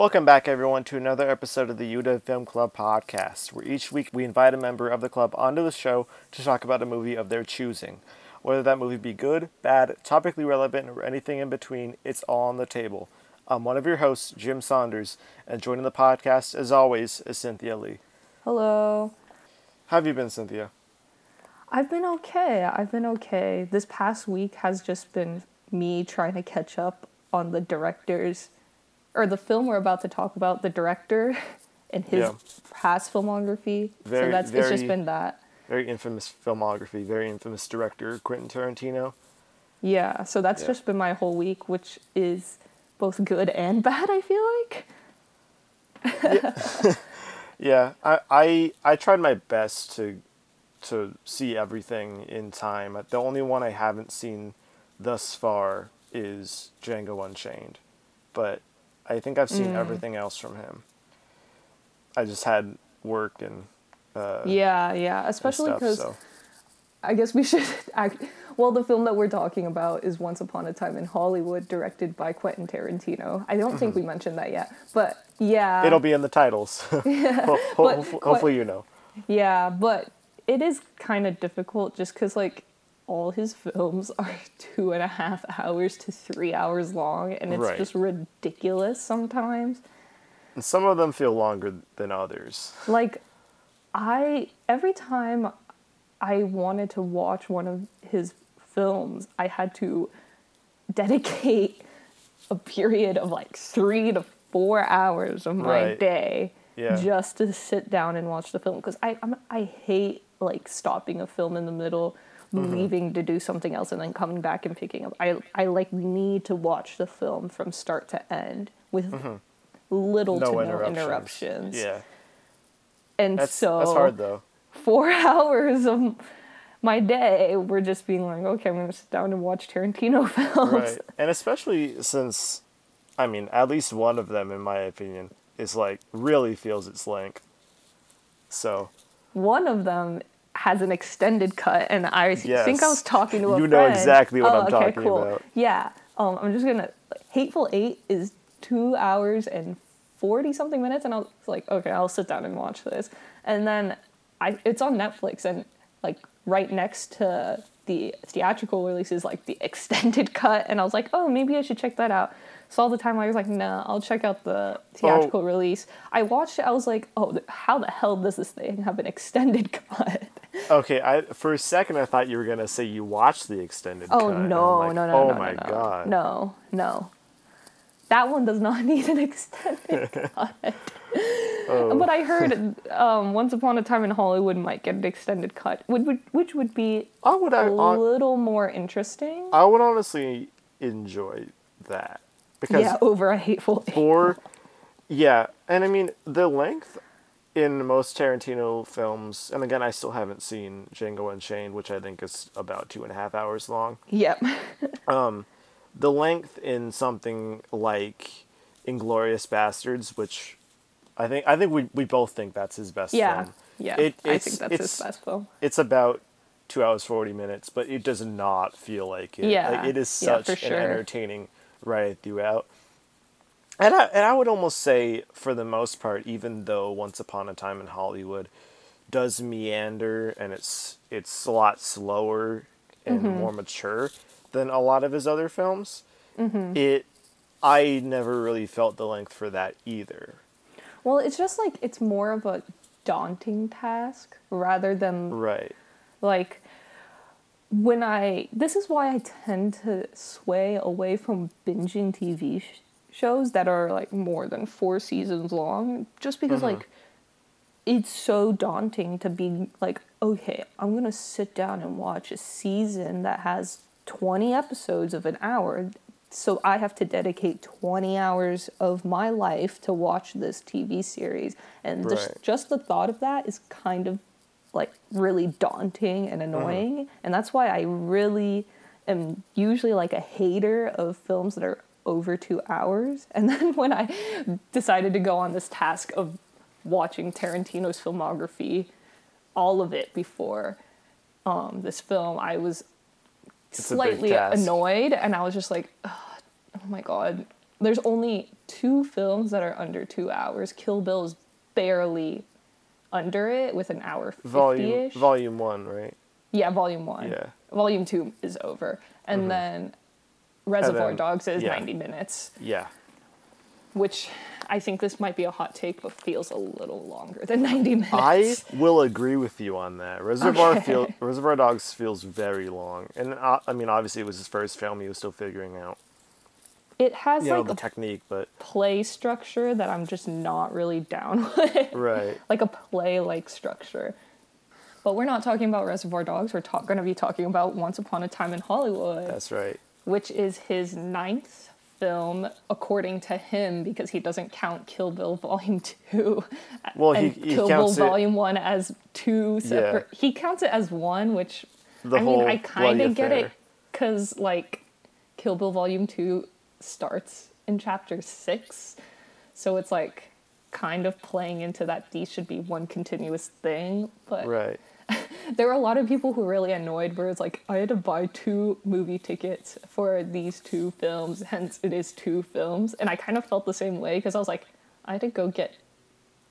Welcome back, everyone, to another episode of the UW Film Club podcast, where each week we invite a member of the club onto the show to talk about a movie of their choosing. Whether that movie be good, bad, topically relevant, or anything in between, it's all on the table. I'm one of your hosts, Jim Saunders, and joining the podcast, as always, is Cynthia Li. Hello. How have you been, Cynthia? I've been okay. I've been okay. This past week has just been me trying to catch up on the director's or the film we're about to talk about, the director and his Yeah. past filmography. Very- so that's it's just been that. Very infamous filmography, very infamous director, Quentin Tarantino. Yeah. So that's Yeah. just been my whole week, which is both good and bad, I feel like. yeah, Yeah, I, I I tried my best to to see everything in time. The only one I haven't seen thus far is Django Unchained, but I think I've seen everything else from him. I just had work and uh, Yeah, yeah. Especially because so I guess we should act. Well, the film that we're talking about is Once Upon a Time in Hollywood, directed by Quentin Tarantino. I don't think we mentioned that yet, but yeah, Mm-hmm. it'll be in the titles. Ho- ho- hopefully, Qu- hopefully you know. yeah, but it is kind of difficult just because like all his films are two and a half hours to three hours long, and it's Right. just ridiculous sometimes. And some of them feel longer than others. Like, I every time I wanted to watch one of his films, I had to dedicate a period of like three to four hours of my Right. day Yeah. just to sit down and watch the film because I I'm, I hate like stopping a film in the middle. Mm-hmm. Leaving to do something else and then coming back and picking up. I I like need to watch the film from start to end with little Mm-hmm. No to no interruptions. interruptions. Yeah, And that's so that's hard though. four hours of my day were just being like, okay, I'm gonna sit down and watch Tarantino films. right and especially since i mean at least one of them in my opinion is like really feels its length so One of them has an extended cut, and I Yes. think I was talking to a You friend. know exactly what oh, I'm okay, talking cool. about. Yeah, um, I'm just gonna. Hateful Eight is two hours and forty something minutes, and I was like, okay, I'll sit down and watch this. And then I, it's on Netflix, and like right next to the theatrical release is like the extended cut, and I was like, oh, maybe I should check that out. So all the time, I was like, nah, I'll check out the theatrical release. I watched it, I was like, oh, how the hell does this thing have an extended cut? okay i for a second i thought you were gonna say you watched the extended Oh cut, no, like, no, no, oh no, my no, god no, no. That one does not need an extended cut. Oh. But I heard um, Once Upon a Time in Hollywood might get an extended cut, which would which would be i would I, a I, little more interesting. I would honestly enjoy that because Yeah, over a hateful. For yeah and i mean the length in most tarantino films and again i still haven't seen django unchained which i think is about two and a half hours long Yep. Um, the length in something like inglourious basterds which i think i think we, we both think that's his best Yeah. film Yeah. It- I think that's his best film. it's about two hours 40 minutes but it does not feel like it Yeah. like, it is Yeah, such an sure. entertaining ride throughout and I, and I would almost say for the most part even though once upon a time in hollywood does meander and it's it's a lot slower and Mm-hmm. more mature than a lot of his other films Mm-hmm. it i never really felt the length for that either Well, it's just like it's more of a daunting task rather than right like when I this is why I tend to sway away from binging TV sh- shows that are like more than 4 seasons long just because mm-hmm. like it's so daunting to be like okay, I'm to sit down and watch a season that has 20 episodes of an hour so I have to dedicate 20 hours of my life to watch this TV series. And just Right. just the thought of that is kind of like really daunting and annoying. Mm-hmm. And that's why i really am usually like a hater of films that are over two hours and then when i decided to go on this task of watching tarantino's filmography all of it before um, this film i was It's slightly annoyed and i was just like oh my god there's only two films that are under two hours. Kill Bill is barely under it with an hour 50 Volume volume one, right? Yeah, volume one. Yeah. Volume two is over. And then Reservoir then- Dogs is yeah. 90 minutes, Yeah. which I think this might be a hot take, but feels a little longer than 90 minutes. I will agree with you on that. Reservoir Okay. feel Reservoir Dogs feels very long, and uh, I mean, obviously, it was his first film. He was still figuring out, it has you know, like the a technique. But play structure that I'm just not really down with. right, like a play like structure. But we're not talking about Reservoir Dogs. We're ta- going to be talking about Once Upon a Time in Hollywood, that's right. Which is his ninth film, according to him, because he doesn't count Kill Bill Volume 2 Well, he- and he Kill Bill it- Volume 1 as two separate. He counts it as one, which, The I mean, I kind of get it because, like, Kill Bill Volume 2 starts in chapter 6. So it's like kind of playing into that these should be one continuous thing. But Right. There were a lot of people who were really annoyed where it's like, I had to buy two movie tickets for these two films, hence it is two films. And I kind of felt the same way because I was like, I had to go get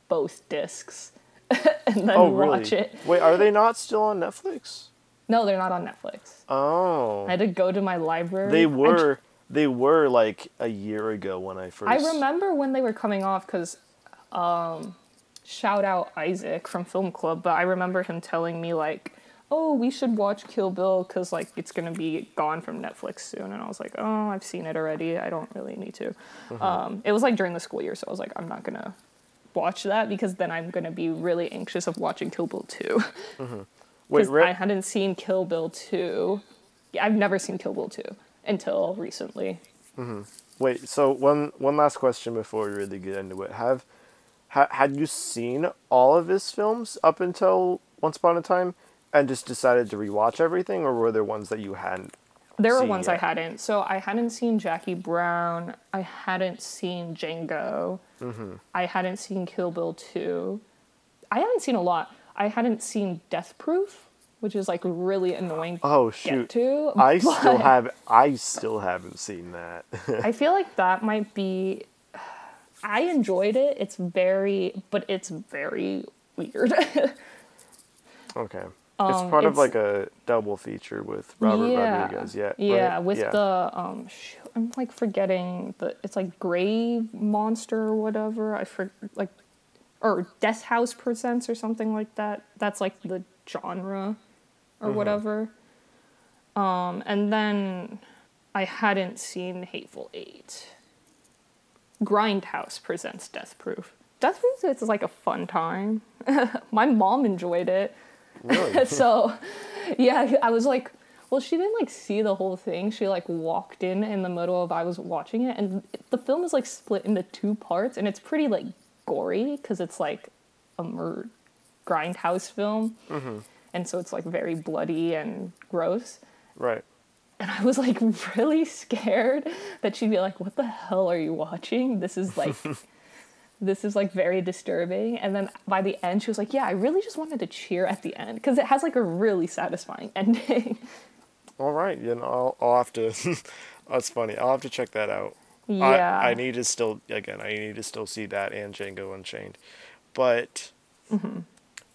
both discs and then Oh, watch really? it. Wait, are they not still on Netflix? No, they're not on Netflix. Oh, I had to go to my library. they j- were. They were like a year ago when I first. I remember when they were coming off because, um, shout out Isaac from Film Club, but I remember him telling me like, "Oh, we should watch Kill Bill because like it's gonna be gone from Netflix soon," and I was like, "Oh, I've seen it already. I don't really need to." Mm-hmm. Um, it was like during the school year, so I was like, "I'm not gonna watch that because then I'm gonna be really anxious of watching Kill Bill two mm-hmm. Wait, because Re- I hadn't seen Kill Bill two. Yeah, I've never seen Kill Bill two until recently. Mm-hmm. wait. So one one last question before we really get into it. Have ha, had you seen all of his films up until Once Upon a Time, and just decided to rewatch everything, or were there ones that you hadn't? There were ones I hadn't. So I hadn't seen Jackie Brown. I hadn't seen Django. Mm-hmm. I hadn't seen Kill Bill 2. I haven't seen a lot. I hadn't seen Death Proof, which is like really annoying to Oh get shoot! to. I still have. I still haven't seen that. I feel like that might be. I enjoyed it. It's very, but it's very weird. okay. it's Um, part of like a double feature with Robert Rodriguez. Yeah. Yeah, right? with Yeah. the um, shoot, I'm like forgetting the. It's like Grave Monster or whatever. I for like, or Death House Presents or something like that. That's like the genre, or Mm-hmm. whatever. Um, and then I hadn't seen Hateful Eight. Grindhouse presents Death Proof. Death Proof is like a fun time. My mom enjoyed it. Really? so yeah i was like well she didn't like see the whole thing she like walked in in the middle of i was watching it and the film is like split into two parts and it's pretty like gory because it's like a grindhouse film mm-hmm. and so it's like very bloody and gross right. And i was like really scared that she'd be like what the hell are you watching this is like this is like very disturbing and then by the end she was like yeah i really just wanted to cheer at the end because it has like a really satisfying ending All right. You know, I'll, I'll have to. that's funny. I'll have to check that out. yeah I, I need to still again. I need to still see that and Django Unchained, but Mm-hmm.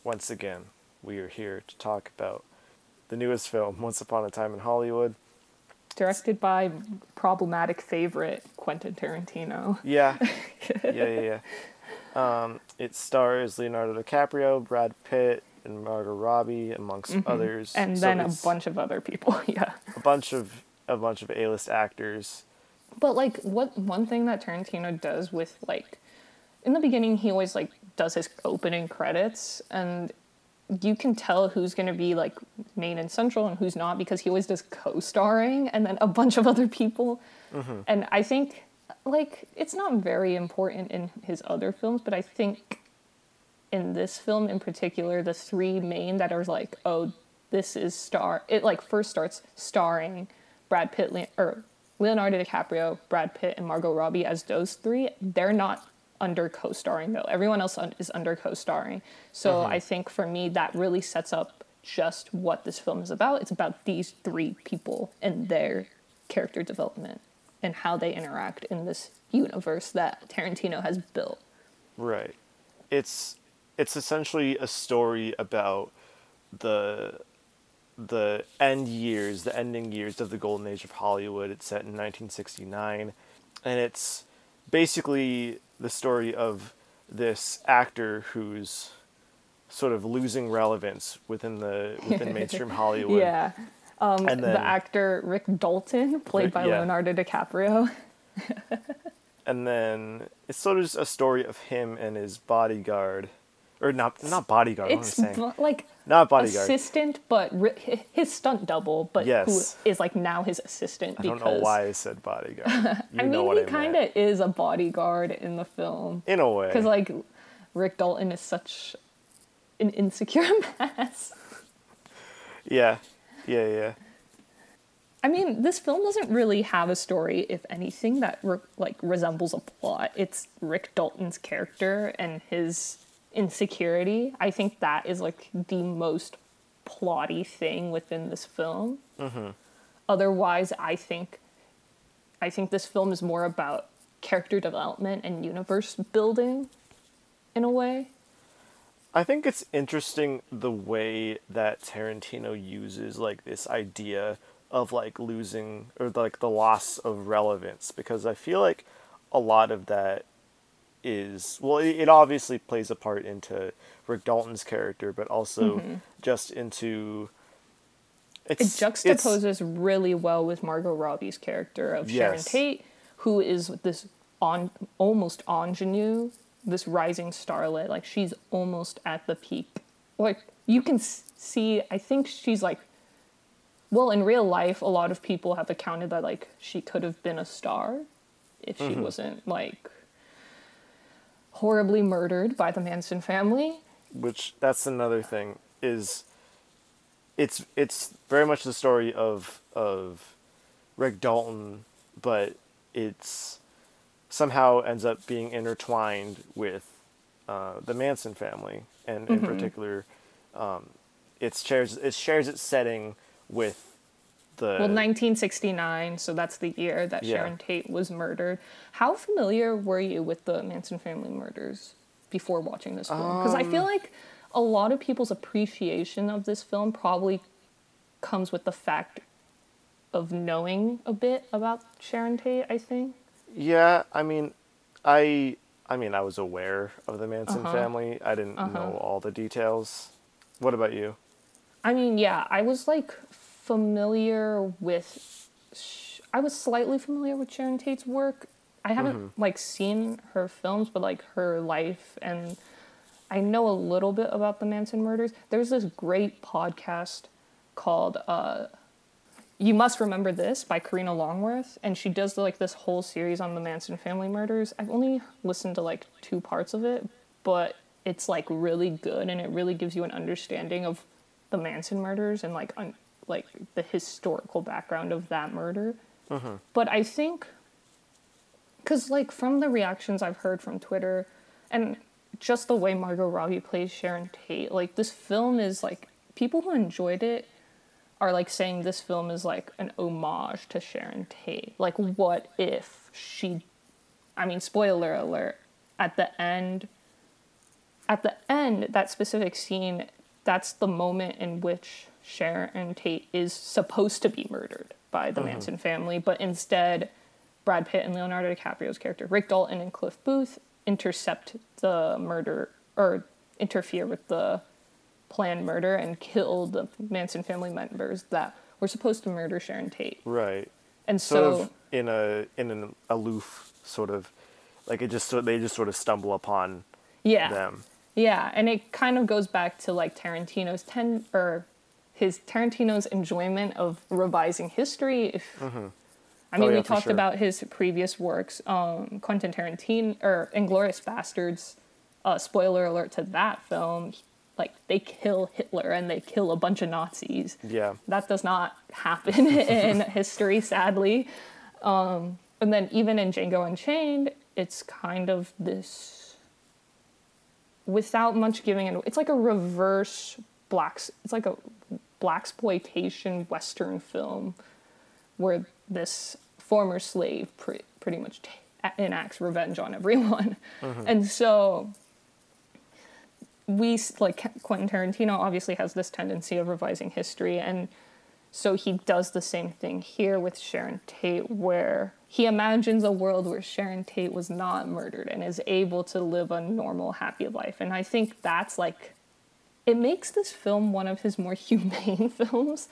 once again, we are here to talk about the newest film, Once Upon a Time in Hollywood. Directed by problematic favorite quentin tarantino Yeah, yeah, yeah, yeah. Um, it stars Leonardo DiCaprio, Brad Pitt, and Margot Robbie, amongst others. Mm-hmm. and So then a bunch of other people yeah a bunch of a bunch of A-list actors. But like what one thing that Tarantino does with like in the beginning he always like does his opening credits and you can tell who's going to be like main and central and who's not because he always does co-starring and then a bunch of other people. Mm-hmm. And I think like it's not very important in his other films, but I think in this film in particular the three main that are like oh this is star it like first starts starring Brad Pitt Le- or Leonardo DiCaprio, Brad Pitt and Margot Robbie as those three they're not under co-starring though everyone else un- is under co-starring so mm-hmm. I think for me that really sets up just what this film is about it's about these three people and their character development and how they interact in this universe that Tarantino has built. Right. It's it's essentially a story about the the end years, the ending years of the golden age of Hollywood. It's set in 1969 and it's basically the story of this actor who's sort of losing relevance within the within mainstream Hollywood. Yeah. Um, And then- the actor Rick Dalton, played Rick- by yeah. Leonardo DiCaprio. And then it's sort of just a story of him and his bodyguard, or not not bodyguard. I It's saying? bu- like Not bodyguard. assistant, but ri- his stunt double, but Yes. who is like now his assistant I because don't know why I said bodyguard. I know mean, he kind of is a bodyguard in the film in a way. because like Rick Dalton is such an insecure mess. yeah, yeah, yeah. I mean, this film doesn't really have a story, if anything, that re- like resembles a plot. It's Rick Dalton's character and his insecurity. I think that is like the most plotty thing within this film. Mm-hmm. Otherwise, I think, I think this film is more about character development and universe building, in a way. I think it's interesting the way that Tarantino uses like this idea of like losing or like the loss of relevance because I feel like a lot of that is well it, it obviously plays a part into Rick Dalton's character but also mm-hmm. just into It it's juxtaposes really well with Margot Robbie's character of Sharon Tate, who is this on almost ingenue, this rising starlet. Like she's almost at the peak. Like you can see, I think she's like. Well, in real life, a lot of people have accounted that like she could have been a star if she mm-hmm. wasn't like horribly murdered by the Manson family. which that's another thing is it's it's very much the story of of Rick Dalton, but it's somehow ends up being intertwined with uh, the Manson family, and in particular, um, it shares it shares its setting with the Well, 1969, so that's the year that Yeah. Sharon Tate was murdered. How familiar were you with the Manson family murders before watching this film? Because I feel Um, like a lot of people's appreciation of this film probably comes with the fact of knowing a bit about Sharon Tate, I think. Yeah, I mean, I I mean, I was aware of the Manson Uh-huh. family. I didn't know all the details. What about you? I mean, yeah, I was like familiar with. I was slightly familiar with Sharon Tate's work. I haven't like seen her films, but like her life, and I know a little bit about the Manson murders. There's this great podcast called uh, "You Must Remember This" by Karina Longworth, and she does like this whole series on the Manson family murders. I've only listened to like two parts of it, but it's like really good, and it really gives you an understanding of the Manson murders and like un- like the historical background of that murder. Uh-huh. But I think because like from the reactions I've heard from Twitter, and just the way Margot Robbie plays Sharon Tate, like this film is like people who enjoyed it are like saying this film is like an homage to Sharon Tate. Like, what if she? I mean, spoiler alert. At the end, at the end, that specific scene, that's the moment in which Sharon Tate is supposed to be murdered by the mm-hmm. Manson family, but instead, Brad Pitt and Leonardo DiCaprio's character, Rick Dalton and Cliff Booth, intercept the murder or interfere with the planned murder and kill the Manson family members that were supposed to murder Sharon Tate. Right. And Sort so, of in a in an aloof sort of like it just so they just sort of stumble upon yeah. them. Yeah, and it kind of goes back to like Tarantino's ten or his Tarantino's enjoyment of revising history. If I mean, Oh, yeah, we talked sure. about his previous works, um, Quentin Tarantino or Inglourious Basterds. Uh, spoiler alert to that film. Like they kill Hitler and they kill a bunch of Nazis. Yeah. That does not happen in history, sadly. Um, and then even in Django Unchained, it's kind of this without much giving it. It's like a reverse blacks. It's like a blaxploitation western film where this former slave pre- pretty much t- enacts revenge on everyone. Mm-hmm. And so we like Quentin Tarantino obviously has this tendency of revising history and so he does the same thing here with Sharon Tate where he imagines a world where Sharon Tate was not murdered and is able to live a normal happy life and I think that's like it makes this film one of his more humane films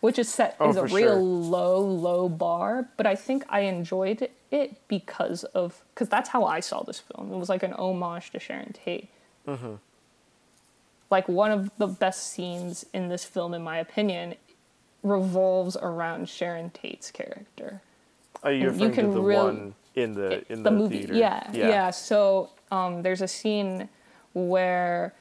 which is set Oh, is a real sure. low low bar but I think I enjoyed it because of because that's how I saw this film. It was like an homage to Sharon Tate. Like one of the best scenes in this film in my opinion revolves around sharon tate's character. Are you And you referring to can the real- one in the in the, movie. theater? yeah, yeah. So um, there's a scene where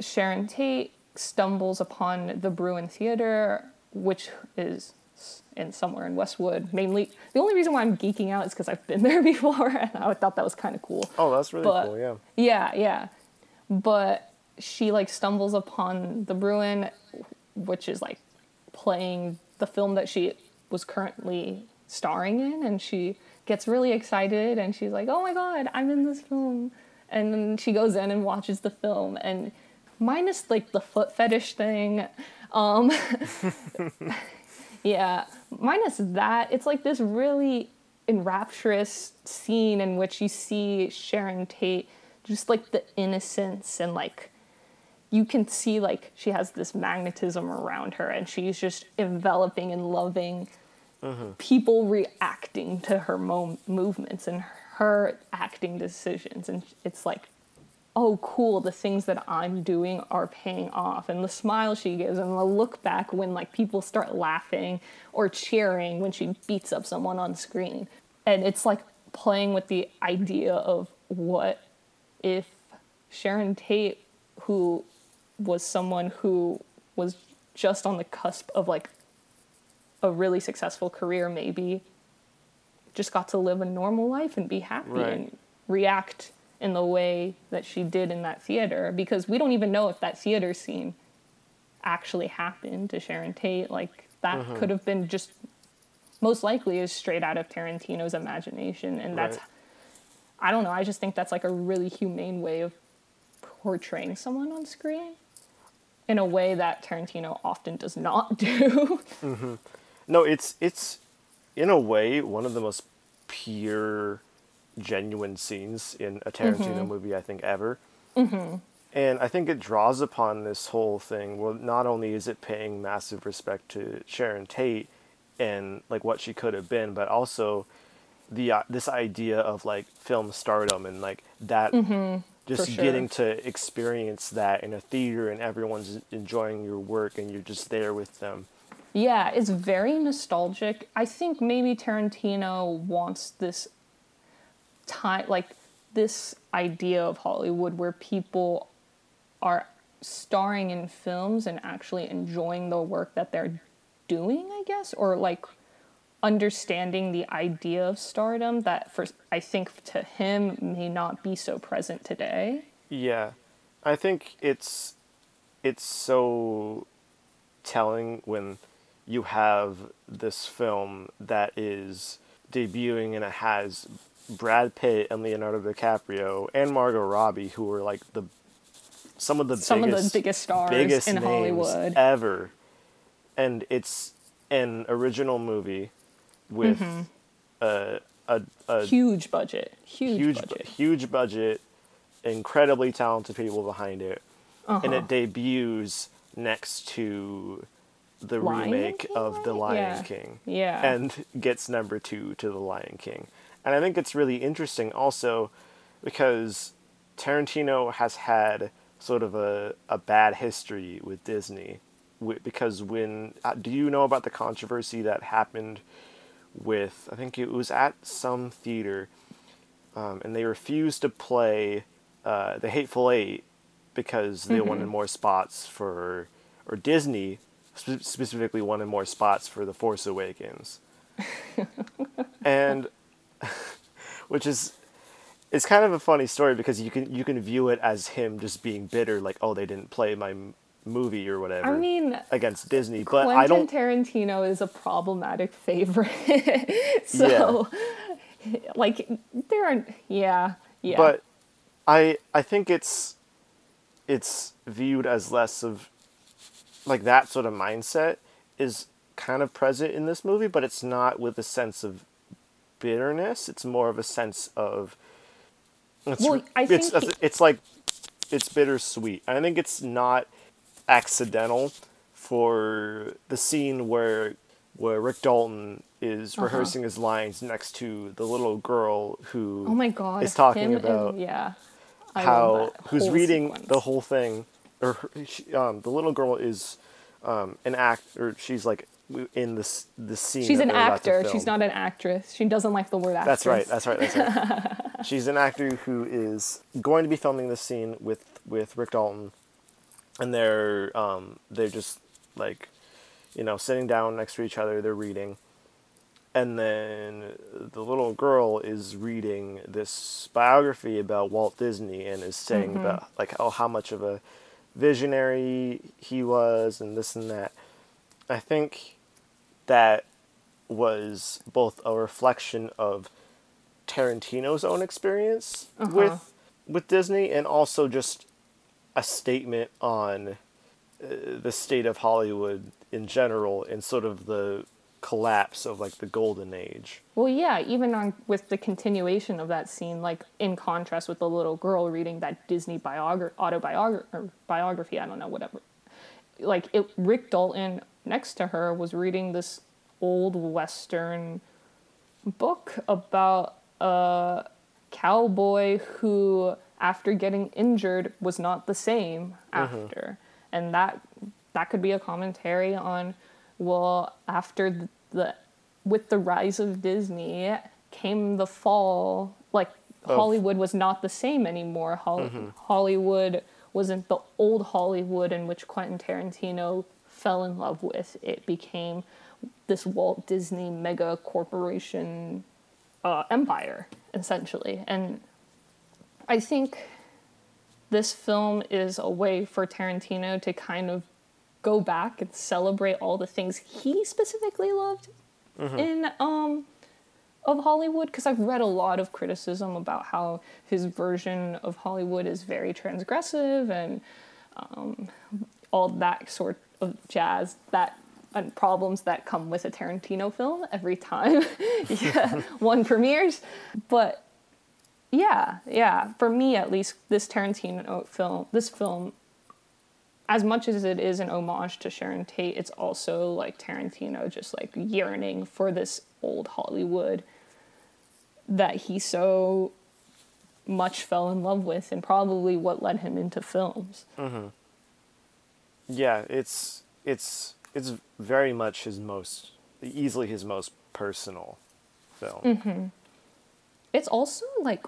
sharon tate stumbles upon the bruin theater which is in somewhere in westwood mainly the only reason why i'm geeking out is because i've been there before and i thought that was kind of cool Oh, that's really But- cool. Yeah. yeah, yeah. But she like stumbles upon the Bruin, which is like playing the film that she was currently starring in, and she gets really excited and she's like, "Oh my god, I'm in this film!" And then she goes in and watches the film, and minus like the foot fetish thing, um, yeah, minus that, it's like this really enrapturous scene in which you see Sharon Tate just like the innocence and like you can see like she has this magnetism around her and she's just enveloping and loving people reacting to her mo- movements and her acting decisions. And it's like oh cool the things that i'm doing are paying off and the smile she gives and the look back when like people start laughing or cheering when she beats up someone on screen and it's like playing with the idea of what if sharon tate who was someone who was just on the cusp of like a really successful career maybe just got to live a normal life and be happy Right. and react in the way that she did in that theater because we don't even know if that theater scene actually happened to Sharon Tate like that Mm-hmm. could have been just most likely is straight out of Tarantino's imagination and that's Right. I don't know I just think that's like a really humane way of portraying someone on screen in a way that Tarantino often does not do. No, it's it's in a way one of the most pure, genuine scenes in a Tarantino Mm-hmm. movie I think ever. Mm-hmm. And I think it draws upon this whole thing. Well, not only is it paying massive respect to Sharon Tate and like what she could have been, but also the uh, this idea of like film stardom and like that just Mm-hmm. For sure. getting to experience that in a theater and everyone's enjoying your work and you're just there with them. Yeah, it's very nostalgic. I think maybe Tarantino wants this time, like this idea of Hollywood where people are starring in films and actually enjoying the work that they're doing, I guess, or like understanding the idea of stardom that for I think to him may not be so present today. Yeah, I think it's it's so telling when you have this film that is debuting and it has Brad Pitt and Leonardo DiCaprio and Margot Robbie who are like the some of the Some of the biggest biggest stars biggest in Hollywood. ever, and it's an original movie with Mm-hmm. a, a, a Huge budget. Huge, huge budget. bu- huge budget, incredibly talented people behind it, and Uh-huh. it debuts next to the Lion remake King, of The? Lion Yeah. King. Yeah. And gets number 2 to The Lion King. And I think it's really interesting also because Tarantino has had sort of a, a bad history with Disney. Because when, uh, do you know about the controversy that happened with, I think it was at some theater, um, and they refused to play uh, The Hateful Eight because they wanted more spots for, or Disney spe- specifically wanted more spots for The Force Awakens. and, which is, it's kind of a funny story because you can you can view it as him just being bitter, like oh they didn't play my movie or whatever I mean, against Disney, but Quentin I don't. Tarantino is a problematic favorite. so, like, there aren't. yeah, yeah. But I I think it's it's viewed as less of like that sort of mindset is kind of present in this movie, but it's not with a sense of bitterness. It's more of a sense of it's, Well, I it's think he- it's like it's bittersweet. I think it's not accidental for the scene where where Rick Dalton is Uh-huh. rehearsing his lines next to the little girl who oh my god. is talking him and- about yeah. I how who's reading sequence. the whole thing or um, the little girl is um, an act or she's like in this the scene She's an they're about to actor. She's not an actress. She doesn't like the word actress. that's right that's right that's right she's an actor who is going to be filming this scene with with rick dalton and they're um, they're just like you know sitting down next to each other they're reading and then the little girl is reading this biography about Walt Disney and is saying Mm-hmm. about like oh how much of a visionary he was and this and that. I think that was both a reflection of Tarantino's own experience Uh-huh. with with Disney and also just a statement on uh, the state of Hollywood in general and sort of the collapse of like the golden age. Well, yeah, even on with the continuation of that scene, like in contrast with the little girl reading that Disney biogra- autobiography or biography, I don't know, whatever. Like it, Rick Dalton next to her was reading this old western book about a cowboy who, after getting injured, was not the same mm-hmm. after, and that that could be a commentary on well after the, the with the rise of Disney came the fall like Hollywood was not the same anymore. Hol- mm-hmm. Hollywood wasn't the old Hollywood in which Quentin Tarantino fell in love with. It became this Walt Disney mega corporation uh, empire, essentially. And I think this film is a way for Tarantino to kind of go back and celebrate all the things he specifically loved in um of Hollywood because I've read a lot of criticism about how his version of Hollywood is very transgressive and um, all that sort of jazz that and problems that come with a Tarantino film every time. Yeah, one premieres. But yeah yeah for me at least this Tarantino film this film as much as it is an homage to Sharon Tate, it's also like Tarantino just like yearning for this old Hollywood that he so much fell in love with and probably what led him into films. Mm-hmm. Yeah, it's it's it's very much his most easily his most personal film. Mm-hmm. It's also like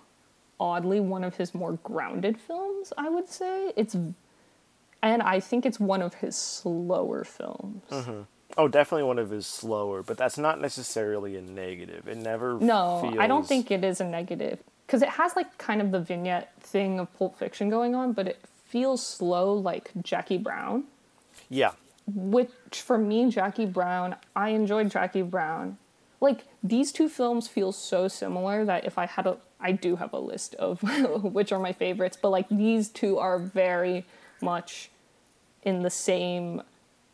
oddly one of his more grounded films, I would say. It's and I think it's one of his slower films. Oh, definitely one of his slower, but that's not necessarily a negative. It never No, feels I don't think it is a negative because it has like kind of the vignette thing of Pulp Fiction going on, but it feels slow like Jackie Brown. Yeah. Which for me, Jackie Brown, I enjoyed Jackie Brown. Like these two films feel so similar that if I had a, I do have a list of which are my favorites, but like these two are very much in the same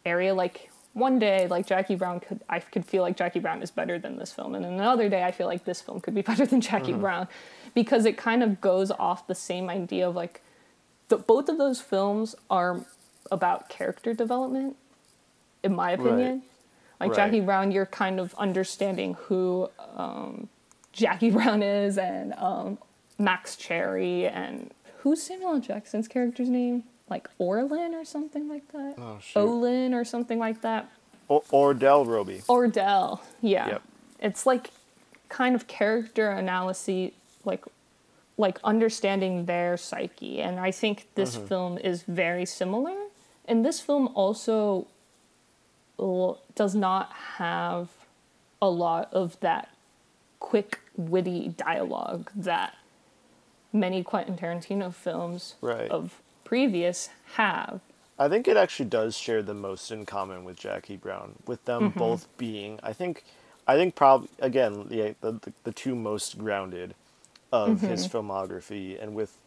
area. Like one day, like Jackie Brown could, I could feel like Jackie Brown is better than this film, and another day, I feel like this film could be better than Jackie mm-hmm. Brown, because it kind of goes off the same idea of like, the, both of those films are about character development, in my opinion. Like Right. Jackie Brown, you're kind of understanding who um, Jackie Brown is and um, Max Cherry and who's Samuel L. Jackson's character's name? Like Orlin or something like that. Oh, shoot. Olin or something like that. Or, or Del Roby. Ordell, yeah. Yep. It's like kind of character analysis, like like understanding their psyche, and I think this film is very similar. And this film also l- does not have a lot of that quick, witty dialogue that many Quentin Tarantino films Right. of previous have. I think it actually does share the most in common with Jackie Brown, with them Mm-hmm. both being, I think, I think probably again the, the the two most grounded of his Mm-hmm. filmography, and with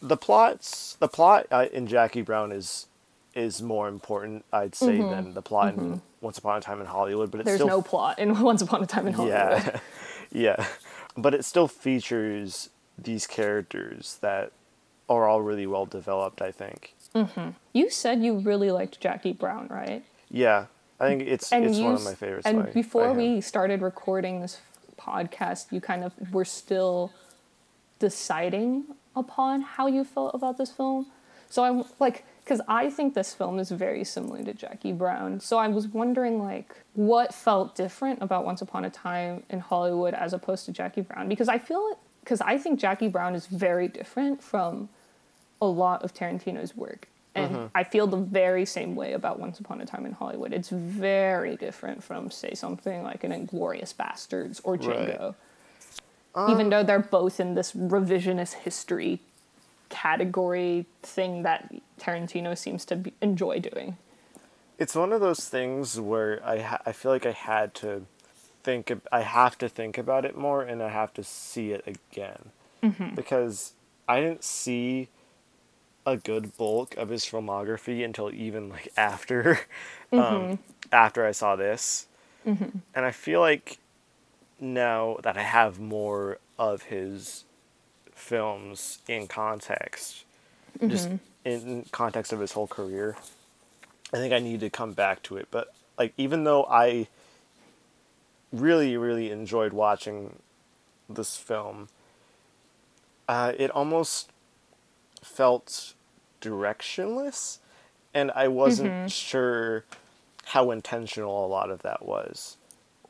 the plots, the plot uh, in Jackie Brown is is more important, I'd say, than the plot in Once Upon a Time in Hollywood. But it's Mm-hmm. There's still no plot in Once Upon a Time in Hollywood. yeah, yeah, but it still features these characters that are all really well developed. I think. You said you really liked Jackie Brown, right? Yeah, I think it's it's you one of my favorites. And by- before by we started recording this podcast, you kind of were still deciding upon how you felt about this film. So I'm like, because I think this film is very similar to Jackie Brown. So I was wondering, like, what felt different about Once Upon a Time in Hollywood as opposed to Jackie Brown? Because I feel, because I think Jackie Brown is very different from a lot of Tarantino's work. And mm-hmm. I feel the very same way about Once Upon a Time in Hollywood. It's very different from, say, something like an Inglourious Basterds or Django. Uh, even though they're both in this revisionist history category thing that Tarantino seems to be, enjoy doing. It's one of those things where I ha- I feel like I had to think ab- I have to think about it more and I have to see it again. Mm-hmm. Because I didn't see a good bulk of his filmography until even like after um, mm-hmm. after I saw this, mm-hmm. and I feel like now that I have more of his films in context, just in context of his whole career, I think I need to come back to it. But like, even though I really, really enjoyed watching this film, uh, it almost felt directionless, and I wasn't sure how intentional a lot of that was.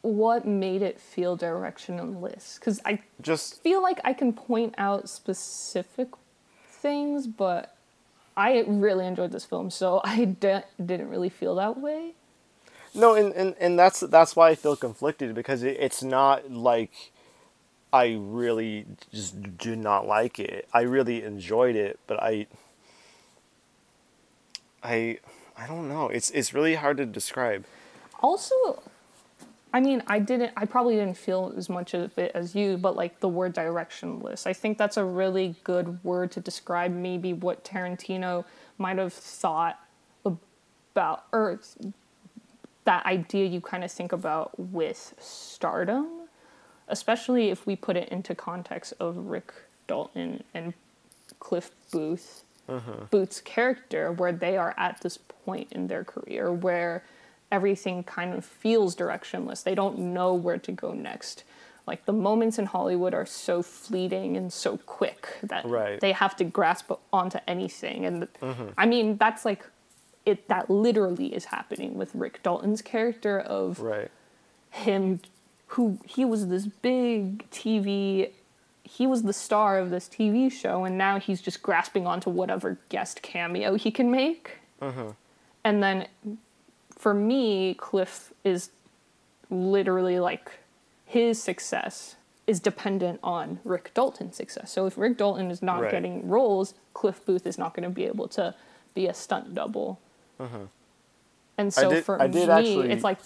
What made it feel directionless? Because I Just feel like I can point out specific things, but I really enjoyed this film, so I de- didn't really feel that way. No, and, and, and that's that's why I feel conflicted because it, it's not like I really just do not like it. I really enjoyed it, but I I I don't know. It's it's really hard to describe. Also, I mean, I didn't, I probably didn't feel as much of it as you, but like the word directionless, I think that's a really good word to describe maybe what Tarantino might have thought about, or that idea you kind of think about with stardom, especially if we put it into context of Rick Dalton and Cliff Booth, uh-huh. Booth's character, where they are at this point in their career where everything kind of feels directionless. They don't know where to go next. Like the moments in Hollywood are so fleeting and so quick that Right. they have to grasp onto anything. And mm-hmm. I mean, that's like it. That literally is happening with Rick Dalton's character of Right. him who he was this big TV he was the star of this TV show and now he's just grasping onto whatever guest cameo he can make. Mm-hmm. And then for me Cliff is literally like his success is dependent on Rick Dalton's success. So if Rick Dalton is not Right. getting roles, Cliff Booth is not going to be able to be a stunt double. Uh-huh. And so did- for me, actually- it's like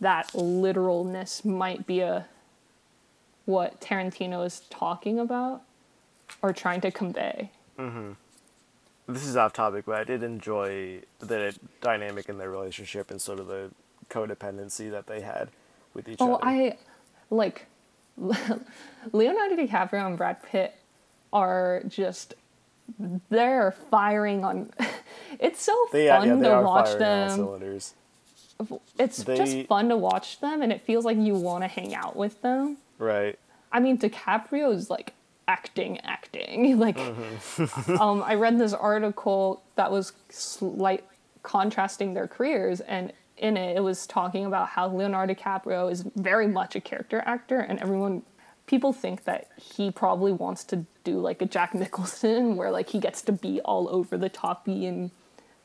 that literalness might be a what Tarantino is talking about or trying to convey. Mm-hmm. This is off topic, but I did enjoy the dynamic in their relationship and sort of the codependency that they had with each Oh, other. I like Leonardo DiCaprio and Brad Pitt are just they're firing on. It's so they, fun yeah, they to are watch them. cylinders. It's They- just fun to watch them, and it feels like you want to hang out with them. Right. I mean, DiCaprio is like acting, acting. Like, um, I read this article that was slight contrasting their careers, and in it, it was talking about how Leonardo DiCaprio is very much a character actor, and everyone, people think that he probably wants to do like a Jack Nicholson, where like he gets to be all over the toppy and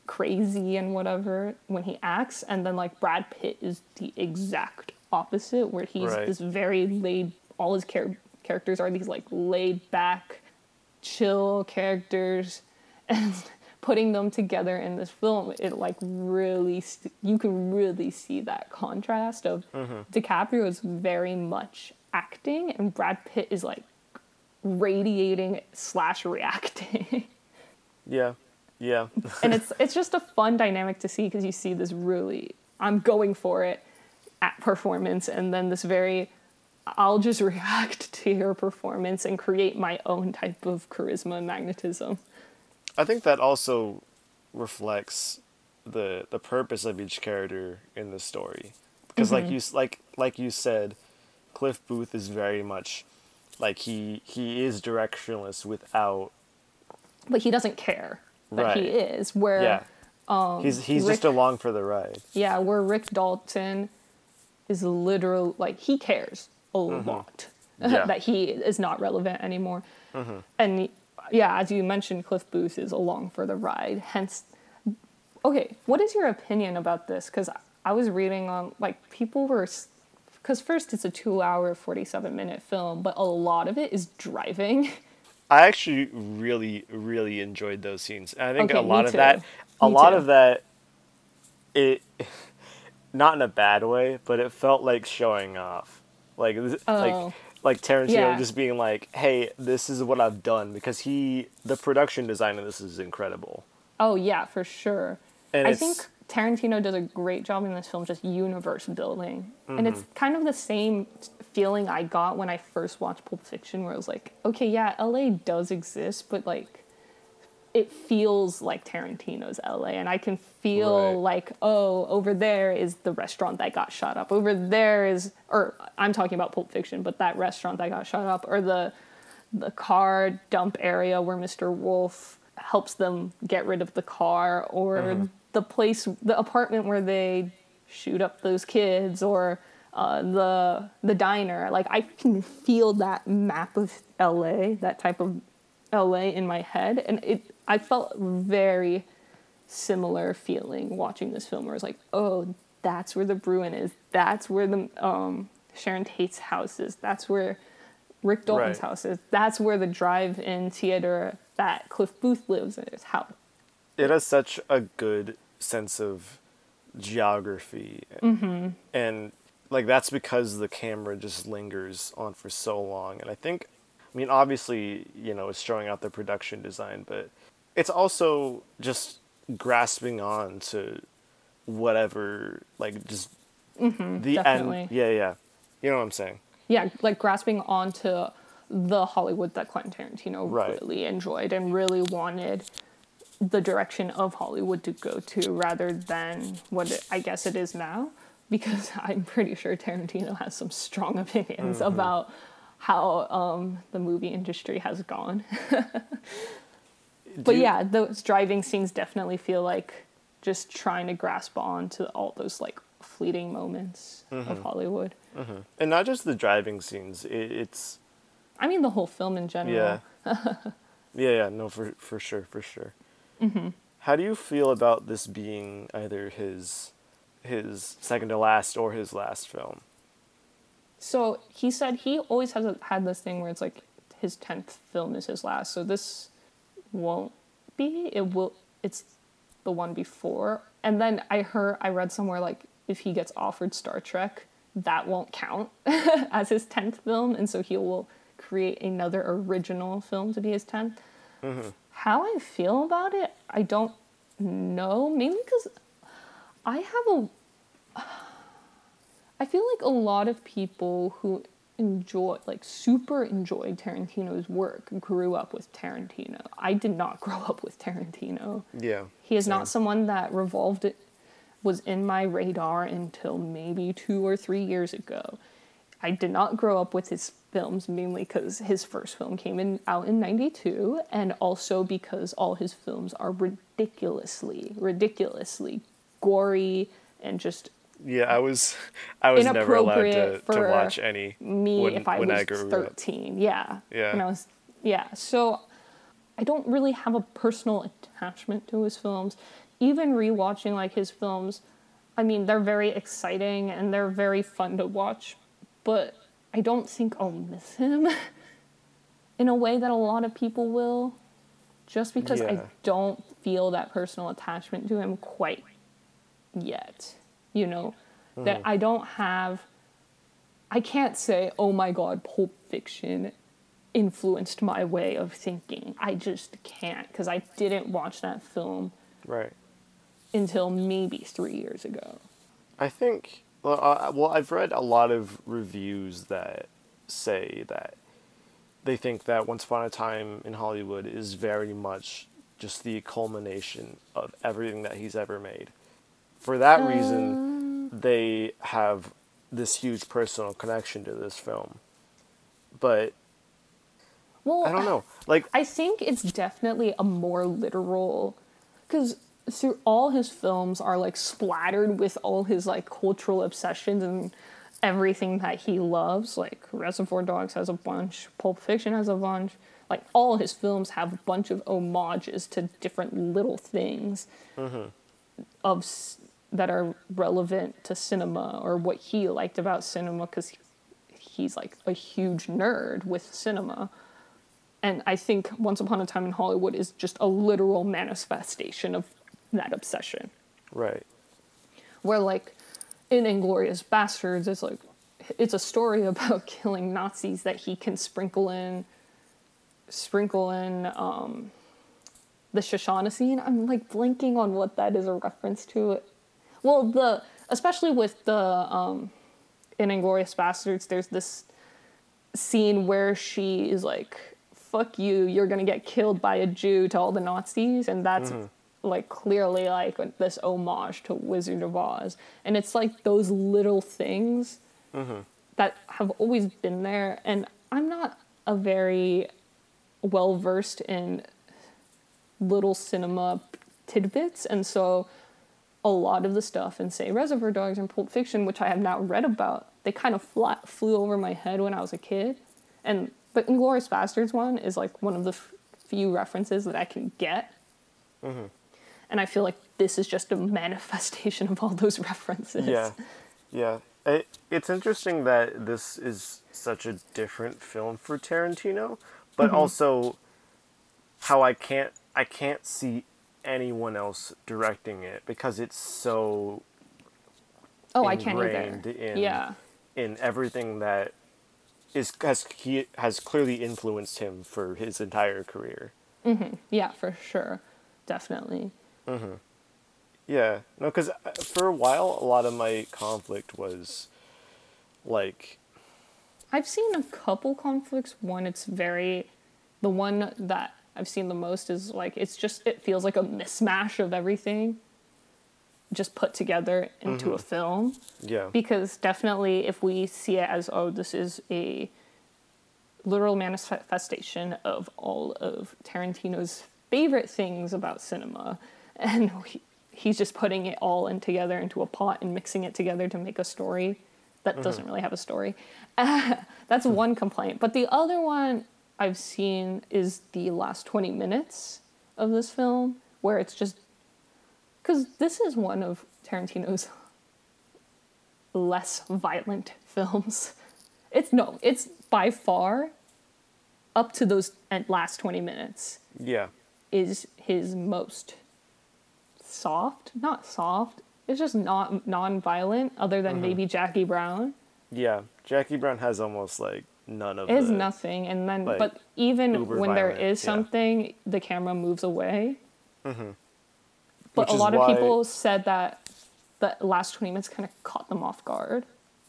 crazy and whatever when he acts, and then like Brad Pitt is the exact opposite, where he's Right. this very laid. All his char- characters are these like laid back, chill characters, and putting them together in this film, it like really st- you can really see that contrast of mm-hmm. DiCaprio is very much acting and Brad Pitt is like radiating slash reacting. Yeah. Yeah. and it's it's just a fun dynamic to see because you see this really I'm going for it at performance and then this very I'll just react to your performance and create my own type of charisma and magnetism. I think that also reflects the the purpose of each character in the story. Because like mm-hmm. you like like you said, Cliff Booth is very much like he he is directionless without But he doesn't care that he is. Where yeah. Um, he's he's just along for the ride. yeah, where Rick Dalton is literal like he cares a lot Mm-hmm. Yeah. Mm-hmm. that he is not relevant anymore. And yeah, as you mentioned, Cliff Booth is along for the ride. Hence, okay, what is your opinion about this? Because I was reading on like people were. Because first, it's a two-hour, forty-seven minute film, but a lot of it is driving. I actually really really enjoyed those scenes. And I think Okay, a lot of that a Me lot too. of that it not in a bad way, but it felt like showing off. Like Oh. like like Tarantino Yeah. just being like, "Hey, this is what I've done" because he the production design of this is incredible. Oh yeah, for sure. And I think Tarantino does a great job in this film, just universe building, and it's Mm-hmm. kind of the same feeling I got when I first watched Pulp Fiction, where I was like, okay, yeah, LA does exist, but like, it feels like Tarantino's LA, and I can feel Right. like, oh, over there is the restaurant that got shot up. Over there is, or I'm talking about Pulp Fiction, but that restaurant that got shot up, or the the car dump area where Mr. Wolf helps them get rid of the car, or the place, the apartment where they shoot up those kids, or uh, the the diner. Like I can feel that map of LA, that type of LA in my head, and it. I felt very similar feeling watching this film, where it's like, oh, that's where the Bruin is. That's where the um, Sharon Tate's house is. That's where Rick Dalton's Right. house is. That's where the drive-in theater that Cliff Booth lives in is. How? it has such a good sense of geography Mm-hmm. and like that's because the camera just lingers on for so long and i think i mean obviously you know it's showing out the production design but it's also just grasping on to whatever like just the Mm-hmm, definitely. end yeah yeah you know what i'm saying Yeah, like grasping onto the Hollywood that Quentin Tarantino Right. really enjoyed and really wanted the direction of Hollywood to go to rather than what it, I guess it is now. Because I'm pretty sure Tarantino has some strong opinions about how um, the movie industry has gone. Do But you- yeah, those driving scenes definitely feel like just trying to grasp on to all those like fleeting moments of mm-hmm. Hollywood. Mm-hmm. and not just the driving scenes it, it's I mean, the whole film in general. Yeah. yeah, yeah, no, for for sure, for sure. Mm-hmm. How do you feel about this being either his his second to last or his last film? So he said he always has a, had this thing where it's like his tenth film is his last. So this won't be. It will. It's the one before. And then I heard I read somewhere like if he gets offered Star Trek, that won't count as his tenth film, and so he will create another original film to be his 10th mm-hmm. How I feel about it, I don't know. Mainly because I have a I feel like a lot of people who enjoy, like, super enjoyed Tarantino's work grew up with Tarantino. I did not grow up with Tarantino. Yeah. He is not someone that revolved it, was in my radar until maybe two or three years ago. I did not grow up with his films mainly because his first film came in out in 92 and also because all his films are ridiculously ridiculously gory and just Yeah, I was I was never allowed to, to watch any me when, if I was I grew up. 13. Yeah. Yeah. When I was yeah. So I don't really have a personal attachment to his films. Even rewatching like his films, I mean, they're very exciting and they're very fun to watch, but I don't think I'll miss him in a way that a lot of people will. just because I don't feel that personal attachment to him quite yet. You know, that Mm-hmm. I don't have. I can't say, oh my god, Pulp Fiction influenced my way of thinking. I just can't because I didn't watch that film Right. until maybe three years ago. I think. Well, uh, well, I've read a lot of reviews that say that they think that Once Upon a Time in Hollywood is very much just the culmination of everything that he's ever made. For that reason, um. they have this huge personal connection to this film. But Well, I don't know. Like, I think it's definitely a more literal, because through all his films are like splattered with all his like cultural obsessions and everything that he loves. Like Reservoir Dogs has a bunch, Pulp Fiction has a bunch. Like all his films have a bunch of homages to different little things mm-hmm. of s- that are relevant to cinema or what he liked about cinema because he's like a huge nerd with cinema. And I think Once Upon a Time in Hollywood is just a literal manifestation of that obsession. right. Where like in Inglourious Basterds, it's like it's a story about killing Nazis that he can sprinkle in sprinkle in um the Shosanna scene. I'm like blinking on what that is a reference to. Well, the especially with the um in Inglourious Basterds, there's this scene where she is like, "Fuck you! You're gonna get killed by a Jew" to all the Nazis, and that's like clearly like this homage to Wizard of Oz, and it's like those little things that have always been there. And I'm not a very well versed in little cinema tidbits, and so a lot of the stuff in say Reservoir Dogs and Pulp Fiction, which I have now read about, they kind of flew over my head when I was a kid. And the Inglourious Basterds one is like one of the f- few references that I can get. Mm-hmm. And I feel like this is just a manifestation of all those references. Yeah, yeah. It, it's interesting that this is such a different film for Tarantino, but mm-hmm. also how I can't I can't see anyone else directing it because it's so Oh, I can't either. in yeah. in everything that is has he has clearly influenced him for his entire career. Mhm. Yeah, for sure. Definitely. Mhm. Yeah, no, because for a while, a lot of my conflict was like I've seen a couple conflicts. One, it's very, the one that I've seen the most is like it's just it feels like a mismatch of everything, just put together into mm-hmm. a film. yeah, Because definitely, if we see it as oh, this is a literal manifestation of all of Tarantino's favorite things about cinema, and he, he's just putting it all in together into a pot and mixing it together to make a story that mm-hmm. doesn't really have a story. That's one complaint. But the other one I've seen is the last 20 minutes of this film, where it's just. Because this is one of Tarantino's less violent films. It's no, it's by far up to those last 20 minutes yeah, is his most soft, not soft. It's just not non-violent other than mm-hmm. maybe Jackie Brown. yeah. Jackie Brown has almost like none of It is the, nothing and then like, but even uber when there violent, is yeah. something, the camera moves away. Mm-hmm. Which But a lot of people said that the last 20 minutes kind of caught them off guard.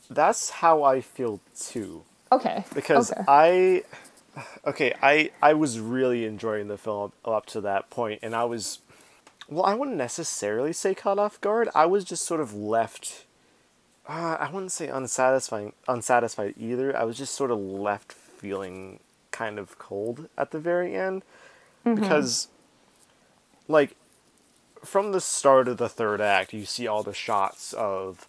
That's how I feel too, Okay. because okay. I, okay, I I was really enjoying the film up to that point, and I was, well, I wouldn't necessarily say caught off guard. I was just sort of left. Uh, I wouldn't say unsatisfying, unsatisfied either. I was just sort of left feeling kind of cold at the very end, mm-hmm. because, like, from the start of the third act, you see all the shots of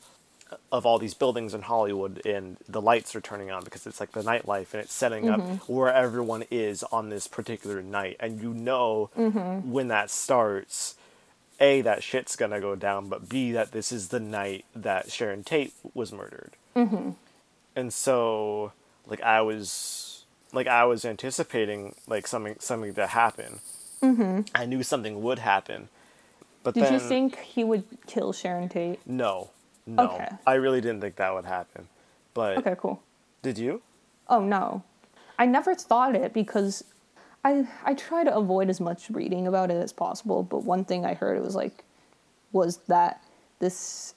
of all these buildings in Hollywood, and the lights are turning on because it's like the nightlife, and it's setting up mm-hmm. where everyone is on this particular night, and you know mm-hmm. when that starts. A that shit's gonna go down, but B that this is the night that Sharon Tate was murdered. Mm-hmm. And so, like I was, like I was anticipating like something something to happen, I knew something would happen. But Did then you think he would kill Sharon Tate? no, no, Okay. I really didn't think that would happen. But Okay, cool. did you? Oh no, I never thought it because I I try to avoid as much reading about it as possible. But one thing I heard it was like was that this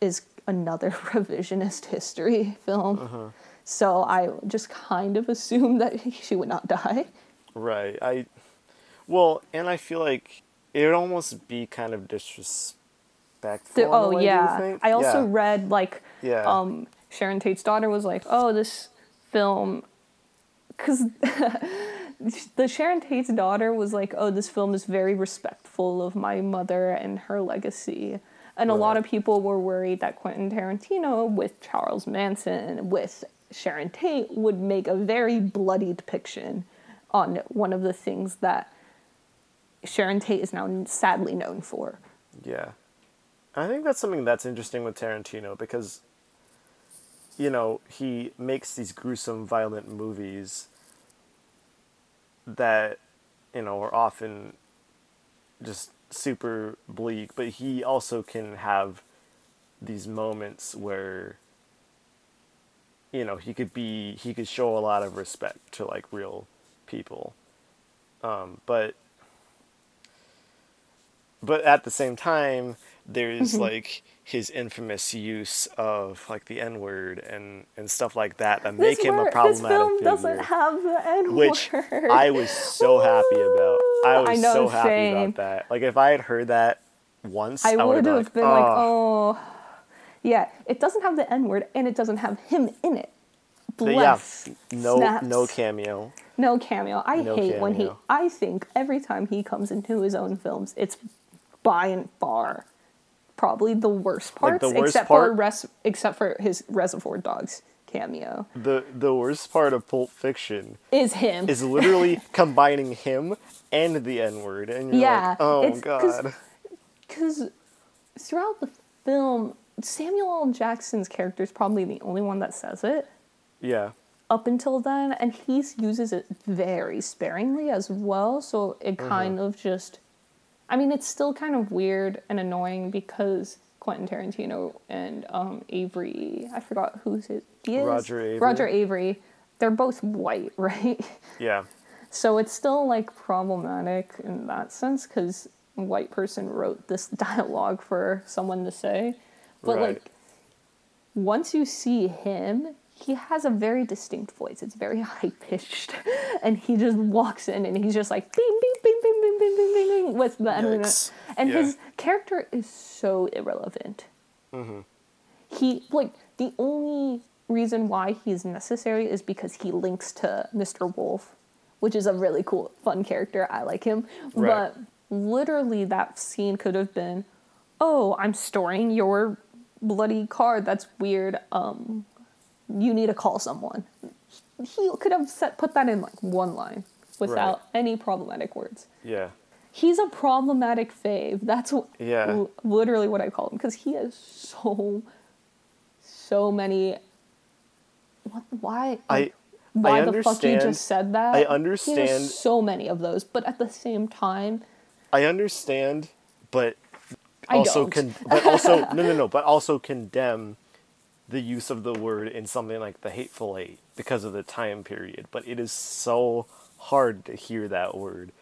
is another revisionist history film. So I just kind of assumed that she would not die. Right. I well, and I feel like it would almost be kind of disrespectful. The- oh way, yeah. I also Yeah. read like Yeah. um, Sharon Tate's daughter was like, "Oh, this film," because the Sharon Tate's daughter was like, "Oh, this film is very respectful of my mother and her legacy." And a lot of people were worried that Quentin Tarantino, with Charles Manson, with Sharon Tate, would make a very bloody depiction on one of the things that Sharon Tate is now sadly known for. Yeah. I think that's something that's interesting with Tarantino because you know, he makes these gruesome violent movies that you know are often just super bleak, but he also can have these moments where you know, he could be he could show a lot of respect to like real people. Um, but but at the same time there's Mm-hmm. like his infamous use of like the n word and and stuff like that that make This him a problematic This film figure doesn't have the N which. I was so happy about. I was I know, so happy same. about that. Like if I had heard that once, I I, would have been like, oh. Yeah, it doesn't have the N word and it doesn't have him in it. But yeah, Bless. no Snaps. no cameo. No cameo. I No hate when he. I think every time he comes into his own films, it's by and far probably the worst Like, parts, the worst except part- for res- except for his Reservoir Dogs cameo, The the worst part of Pulp Fiction is him. is literally combining him and the N word, and you're Yeah, like, oh god. because throughout the film, Samuel L. Jackson's character is probably the only one that says it Yeah, up until then, and he uses it very sparingly as well. So it Mm-hmm. kind of just, I mean, it's still kind of weird and annoying because Quentin Tarantino and um, Avary, I forgot who's it. He is Roger Avary. Roger Avary. They're both white, right? yeah, So it's still like problematic in that sense because a white person wrote this dialogue for someone to say. But Right. like once you see him, he has a very distinct voice. It's very high pitched. And he just walks in and he's just like bing bing bing bing bing bing bing bing, bing with the Yikes. and Yeah. his character is so irrelevant. He like the only reason why he's necessary is because he links to Mr. Wolf, which is a really cool, fun character. I like him. Right. But literally, that scene could have been, "Oh, I'm storing your bloody card. That's weird. Um, you need to call someone." He could have set, put that in like one line without any problematic words. yeah, He's a problematic fave. That's what, Yeah. l- literally what I call him because he has so, so many. What? Why? I- why I the fuck you just said that? I He understand- has so many of those, but at the same time, I understand, but I also don't. con- but also no no no, but also condemn the use of the word in something like the hateful eight because of the time period. But it is so hard to hear that word.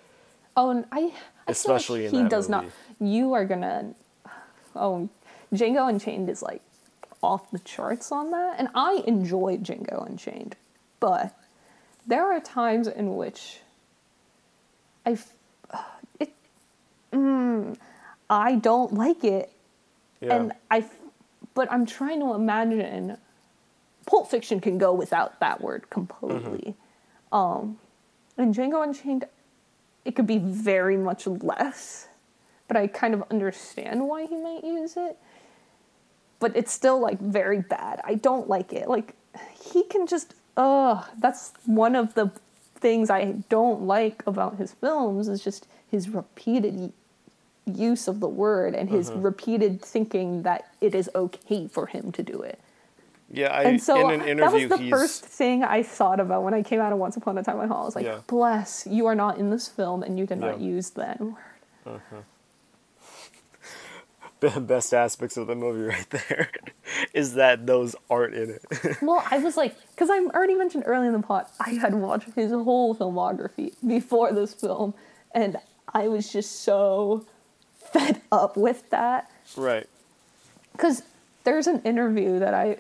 oh, and I, I Especially like he does not. You are gonna. Oh, Django Unchained is like off the charts on that, and I enjoy Django Unchained, but there are times in which i it, mm, I don't like it, Yeah. and I, but I'm trying to imagine. Pulp Fiction can go without that word completely. Um, in Django Unchained, it could be very much less, but I kind of understand why he might use it. But it's still like very bad. I don't like it. Like he can just ugh. That's one of the things I don't like about his films is just his repeated use of the word and his uh-huh. repeated thinking that it is okay for him to do it. Yeah, I, and so in an that interview, was the he's first thing I thought about when I came out of Once Upon a Time in Hall. I was like, Yeah. bless, you are not in this film and you did not Yeah. use the N word. the uh-huh. best aspects of the movie right there is that those aren't in it. Well, I was like, because I already mentioned early in the plot, I had watched his whole filmography before this film, and I was just so fed up with that. right. Because there's an interview that I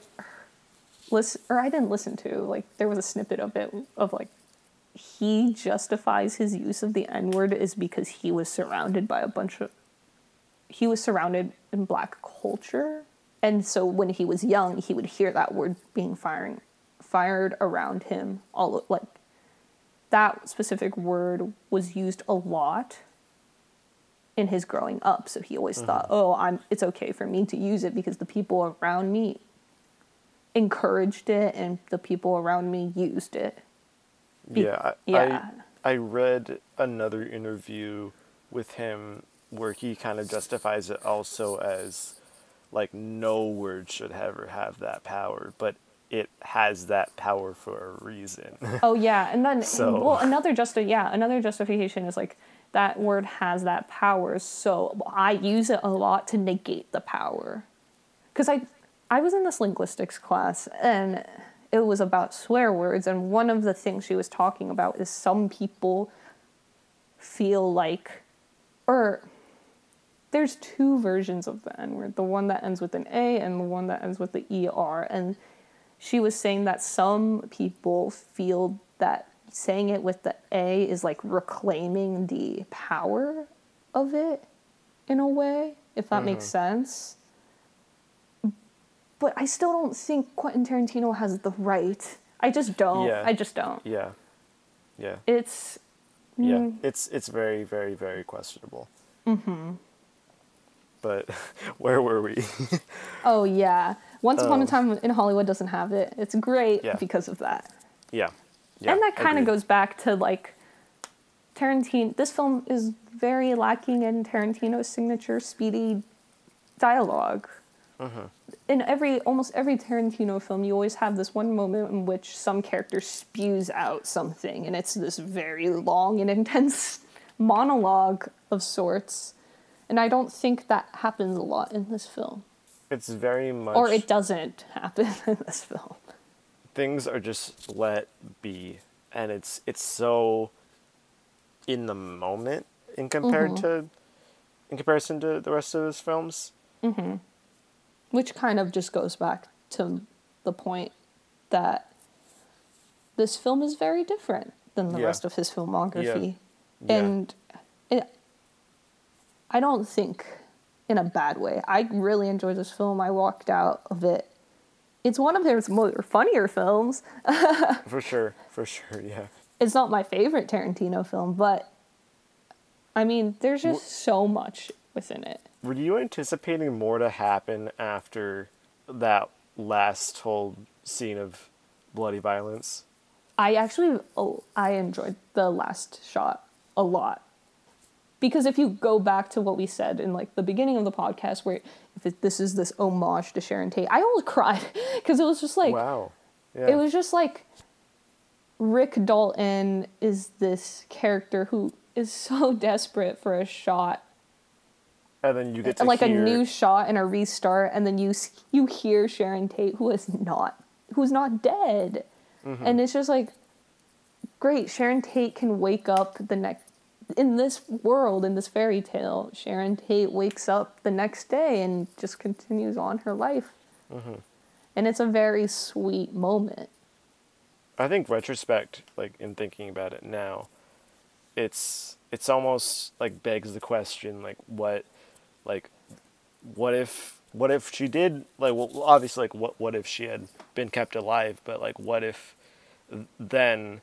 listen, or I didn't listen to. Like, there was a snippet of it of like, he justifies his use of the N word is because he was surrounded by a bunch of, he was surrounded in black culture. And so when he was young, he would hear that word being firing, fired around him. All like that specific word was used a lot in his growing up. So he always mm-hmm. thought, "Oh, I'm it's okay for me to use it because the people around me encouraged it and the people around me used it." Be- yeah, I, yeah. I, I read another interview with him where he kind of justifies it also as like no word should ever have that power, but it has that power for a reason. Oh yeah, and then So- well another justi- yeah another justification is like that word has that power, so I use it a lot to negate the power. Because I I was in this linguistics class and it was about swear words, and one of the things she was talking about is some people feel like, or there's two versions of the N word the one that ends with an A and the one that ends with the ER. And she was saying that some people feel that saying it with the A is like reclaiming the power of it in a way, if that makes sense. But I still don't think Quentin Tarantino has the right. I just don't. Yeah. I just don't. yeah. Yeah. It's Yeah. Mm. It's it's very, very, very questionable. Mm-hmm. But where were we? oh yeah. Once upon a Oh. time in Hollywood doesn't have it. It's great Yeah. because of that. yeah. Yeah. and that kind of goes back to like Tarantino. This film is very lacking in Tarantino's signature speedy dialog Mm-hmm. In every almost every Tarantino film, you always have this one moment in which some character spews out something, and it's this very long and intense monologue of sorts. And I don't think that happens a lot in this film, It's very much or it doesn't happen in this film. Things are just let be and it's it's so in the moment in compared Mm-hmm. to in comparison to the rest of his films Which kind of just goes back to the point that this film is very different than the Yeah. rest of his filmography. Yeah. And it, I don't think in a bad way. I really enjoyed this film. I walked out of it. It's one of his more funnier films. for sure for sure yeah It's not my favorite Tarantino film, but I mean, there's just so much within it. were you anticipating more to happen after that last whole scene of bloody violence I actually oh, I enjoyed the last shot a lot. Because if you go back to what we said in like the beginning of the podcast where if it, this is this homage to Sharon Tate, I almost cried because it was just like wow. Yeah. it was just like Rick Dalton is this character who is so desperate for a shot. And then you get to like hear, a new shot and a restart and then you you hear Sharon Tate who is not who's not dead. Mm-hmm. And it's just like great Sharon Tate can wake up the next in this world in this fairy tale Sharon Tate wakes up the next day and just continues on her life. Mm-hmm. And it's a very sweet moment. I think retrospect, like in thinking about it now, it's it's almost like begs the question, like what, like, what if what if she did like well obviously like what what if she had been kept alive, but like what if then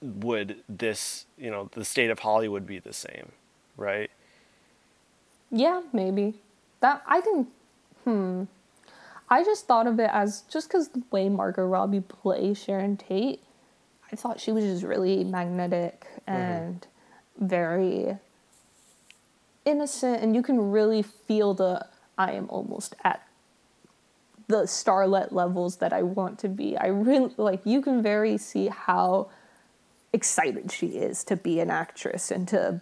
would this you know the state of Hollywood be the same, right? Yeah, maybe. That I didn't. Hmm. I just thought of it as just because the way Margot Robbie plays Sharon Tate, I thought she was just really magnetic and very innocent, and you can really feel the I am almost at the starlet levels that I want to be. I really like you can very see how excited she is to be an actress and to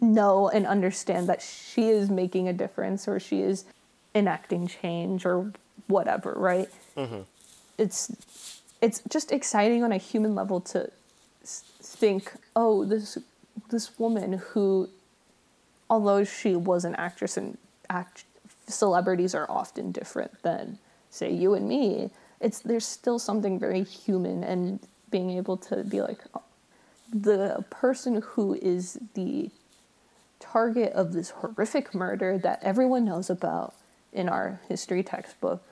know and understand that she is making a difference or she is enacting change or whatever, right? Mm-hmm. It's it's just exciting on a human level to think, oh, this this woman who, although she was an actress and act celebrities are often different than say you and me. It's there's still something very human and being able to be like the person who is the target of this horrific murder that everyone knows about in our history textbook.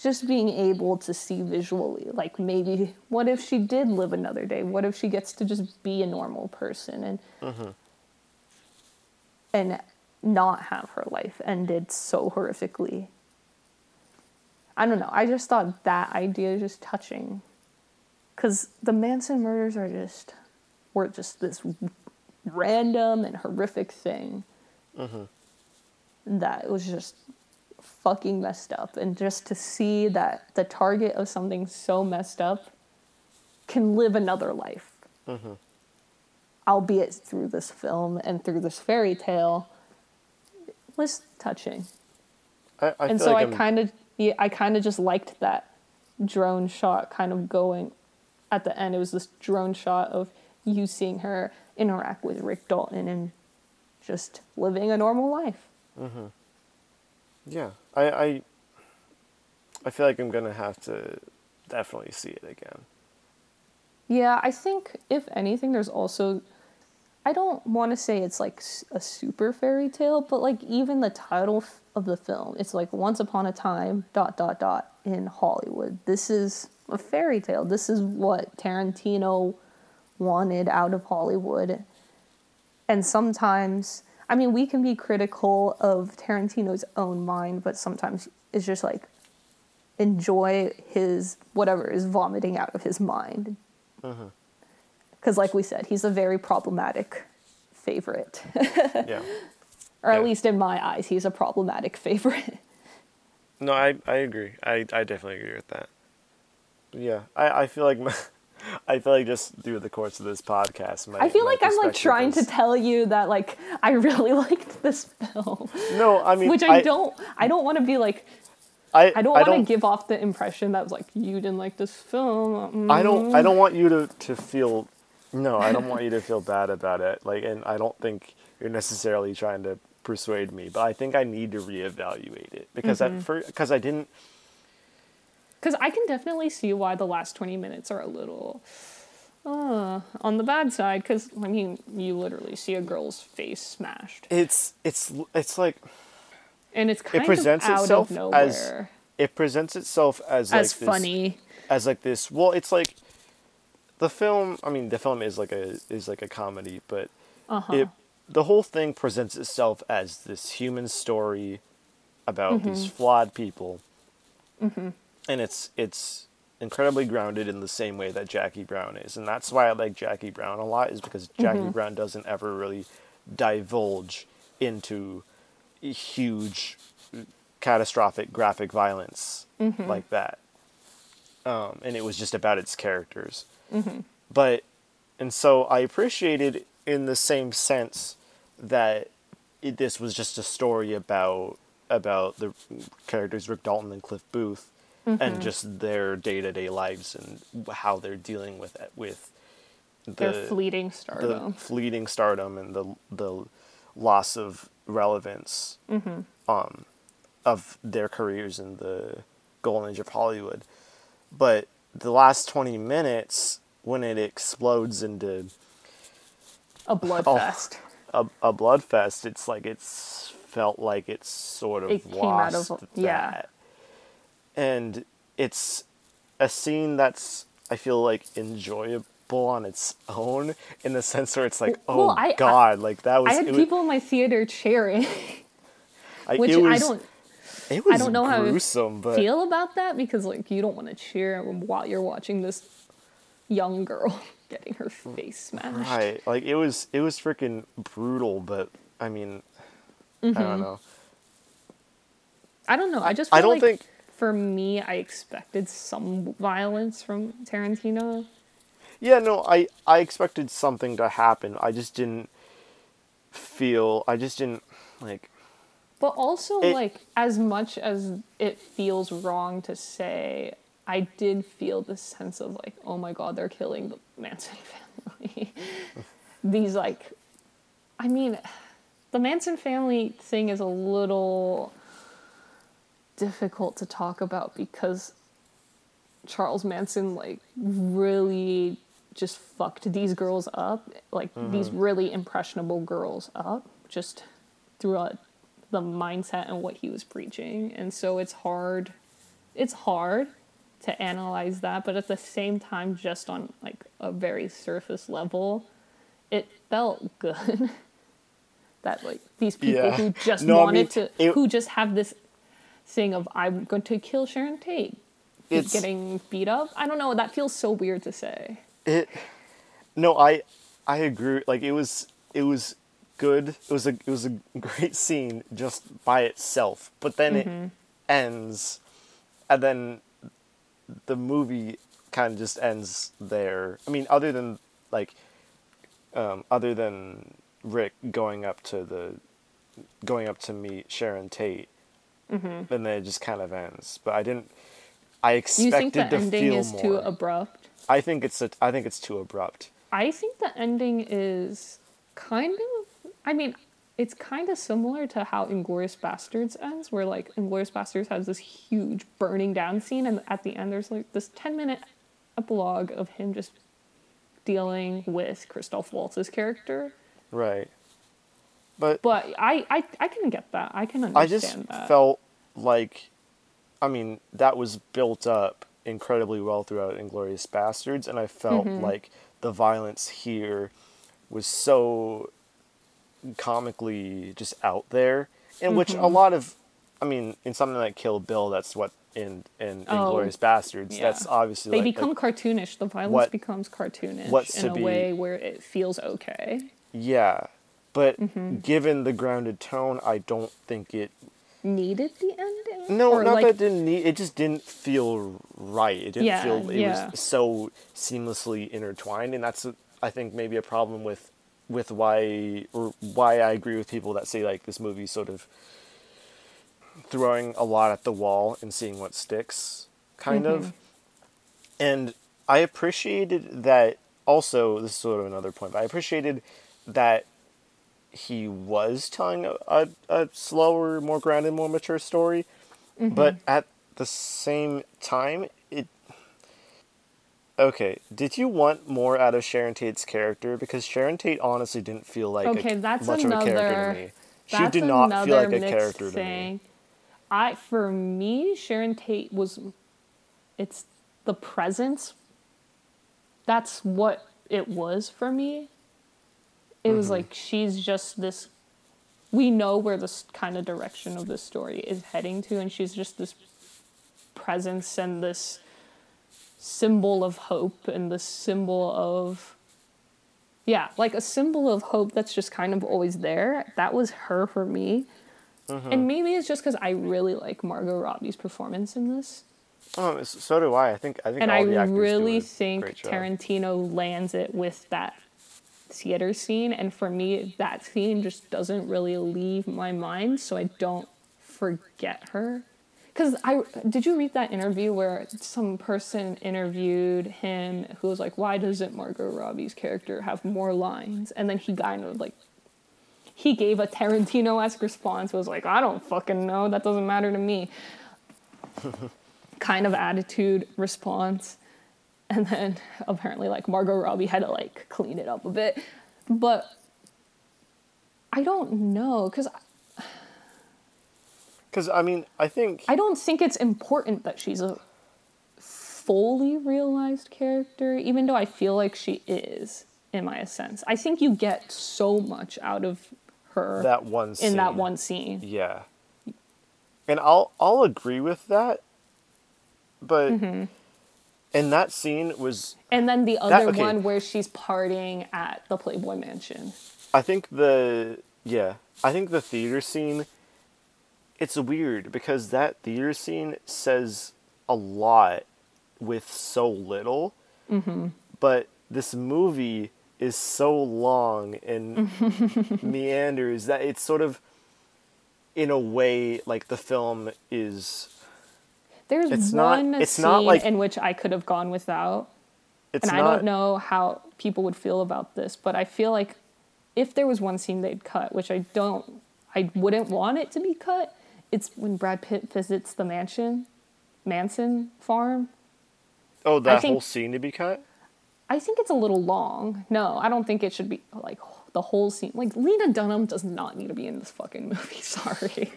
Just being able to see visually like maybe what if she did live another day? What if she gets to just be a normal person and mm-hmm. and not have her life ended so horrifically? I don't know. I just thought that idea is just touching because the manson murders are just were just this random and horrific thing. Mm-hmm. That was just fucking messed up. And just to see that the target of something so messed up can live another life. Mm-hmm. Albeit through this film and through this fairy tale was touching. I, I and so like i kind of yeah, i kind of just liked that drone shot kind of going at the end it was this drone shot of you seeing her interact with rick dalton and just living a normal life mm-hmm. Yeah, I, I, I feel like I'm gonna have to definitely see it again. Yeah, I think if anything, there's also. I don't want to say it's like a super fairy tale, but like even the title of the film, it's like Once Upon a Time, dot, dot, dot, in Hollywood. This is a fairy tale. This is what Tarantino wanted out of Hollywood. And sometimes, I mean, we can be critical of Tarantino's own mind, but sometimes it's just like enjoy his whatever is vomiting out of his mind mm-hmm. because like we said he's a very problematic favorite Yeah. or at Yeah. least in my eyes he's a problematic favorite No, I, I agree. I, I definitely agree with that. Yeah, I, I feel like my, I feel like just through the course of this podcast, my, i feel like i'm like trying to tell you that like i really liked this film No, I mean, which i, don't i don't want to be like I, i don't want to give off the impression that was like you didn't like this film I don't. I don't want you to to feel. No, I don't want you to feel bad about it. Like, and I don't think you're necessarily trying to persuade me, but I think I need to reevaluate it because Mm-hmm. at first, because I didn't. Because i can definitely see why the last 20 minutes are a little uh, on the bad side because i mean you literally see a girl's face smashed It's it's it's like and it's kind it presents of out itself of nowhere as it presents itself as like as this, funny. as like this. Well, it's like the film. I mean, the film is like a is like a comedy, but Uh-huh. it the whole thing presents itself as this human story about these Mm-hmm. flawed people, and it's it's incredibly grounded in the same way that Jackie Brown is, and that's why I like Jackie Brown a lot. Is because Jackie Mm-hmm. Brown doesn't ever really divulge into huge, catastrophic graphic violence Mm-hmm. like that. Um, and it was just about its characters. Mm-hmm. But, and so I appreciated in the same sense that it, this was just a story about about the characters Rick Dalton and Cliff Booth, Mm-hmm. and just their day to day lives and how they're dealing with it with the Their fleeting the stardom. fleeting stardom and the the loss of relevance Mm-hmm. um, of their careers in the golden age of Hollywood. But the last twenty minutes, when it explodes into a blood Oh. fest. a, a blood fest, it's like it's felt like it's sort of It came out lost of- yeah. And it's a scene that's I feel like enjoyable on its own in the sense where it's like, oh Well, I- I- god, like that was I had it was- people in my theater cheering, I, which was, I don't it was I don't know how to gruesome, but feel about that because like you don't want to cheer while you're watching this young girl getting her face smashed. Right. Like it was it was freaking brutal, but I mean I Mm-hmm. don't know. I don't know. I just feel I don't like think- for me, I expected some violence from Tarantino. Yeah, no, I I expected something to happen. I just didn't feel. I just didn't like. But also, It- like, as much as it feels wrong to say, I did feel this sense of, like, oh my god, they're killing the Manson family. These, like, I mean, the Manson family thing is a little difficult to talk about because Charles Manson, like, really just fucked these girls up, like, these mm-hmm. really impressionable girls up, just throughout the mindset and what he was preaching. And so it's hard it's hard to analyze that, but at the same time just on like a very surface level, it felt good that like these people Yeah. who just No, I wanted mean, to it- who just have this thing of I'm going to kill Sharon Tate. It's- getting beat up. I don't know, that feels so weird to say. it no i i agree. Like it was it was good. It was a it was a great scene just by itself but then it ends and then the movie kind of just ends there. I mean other than like um other than rick going up to the going up to meet sharon tate and then it just kind of ends but i didn't i expected to feel more. You think the to ending feel is more too abrupt? I think it's a, I think it's too abrupt. I think the ending is kind of. I mean, it's kind of similar to how Inglourious Basterds ends, where like Inglourious Basterds has this huge burning down scene, and at the end there's like this ten minute epilogue of him just dealing with Christoph Waltz's character. Right. But But I, I, I can get that. I can understand. I just that. felt like, I mean, that was built up incredibly well throughout Inglourious Basterds, and I felt Mm-hmm. like the violence here was so comically just out there, in which Mm-hmm. a lot of, I mean, in something like Kill Bill, that's what in in Oh, Inglourious Basterds, yeah. that's obviously they like, become like- cartoonish. The violence what- becomes cartoonish in a be- way where it feels okay. yeah. But Mm-hmm. given the grounded tone, I don't think it Needed the ending? No, Or, not like, that it didn't need. It just didn't feel right. It didn't Yeah, feel. It yeah. was so seamlessly intertwined, and that's I think maybe a problem with with why or why I agree with people that say like this movie sort of throwing a lot at the wall and seeing what sticks, kind Mm-hmm. of. And I appreciated that. Also, this is sort of another point, but I appreciated that he was telling a, a, a slower, more grounded, more mature story. Mm-hmm. But at the same time, it. Okay, did you want more out of Sharon Tate's character? Because Sharon Tate honestly didn't feel like Okay, a, that's much of a character another- to me. She did not feel like a character to me. I for me, Sharon Tate was it's the presence. That's what it was for me. It was like she's just this we know where this kind of direction of this story is heading to and she's just this presence and this symbol of hope and this symbol of yeah, like a symbol of hope that's just kind of always there. That was her for me. Mm-hmm. And maybe it's just because I really like Margot Robbie's performance in this. Oh, so do I. I think I think And all I the actors do really think. Tarantino lands it with that theater scene. And for me, that scene just doesn't really leave my mind, so I don't forget her. Because I did you read that interview where some person interviewed him who was like, "Why doesn't Margot Robbie's character have more lines?" And then he kind of like he gave a Tarantino-esque response. Was like, "I don't fucking know. That doesn't matter to me." kind of attitude response. And then apparently like Margot Robbie had to like clean it up a bit. But I don't know cuz Because I mean, I think I don't think it's important that she's a fully realized character even though I feel like she is in my sense. I think you get so much out of her that one scene, in that one scene. Yeah. And I'll I'll agree with that. But Mm-hmm. And that scene was And then the other okay. one where she's partying at the Playboy Mansion. I think the yeah, I think the theater scene it's weird because that theater scene says a lot with so little. Mm-hmm. But this movie is so long and meanders that it's sort of, in a way, like the film is. There's It's not- one it's scene not like- in which I could have gone without. It's and not. I don't know how people would feel about this, but I feel like if there was one scene they'd cut, which I don't, I wouldn't want it to be cut. It's when Brad Pitt visits the mansion, Manson farm. Oh, that think- whole scene to be cut. I think it's a little long. No, I don't think it should be like the whole scene. Like Lena Dunham does not need to be in this fucking movie. Sorry.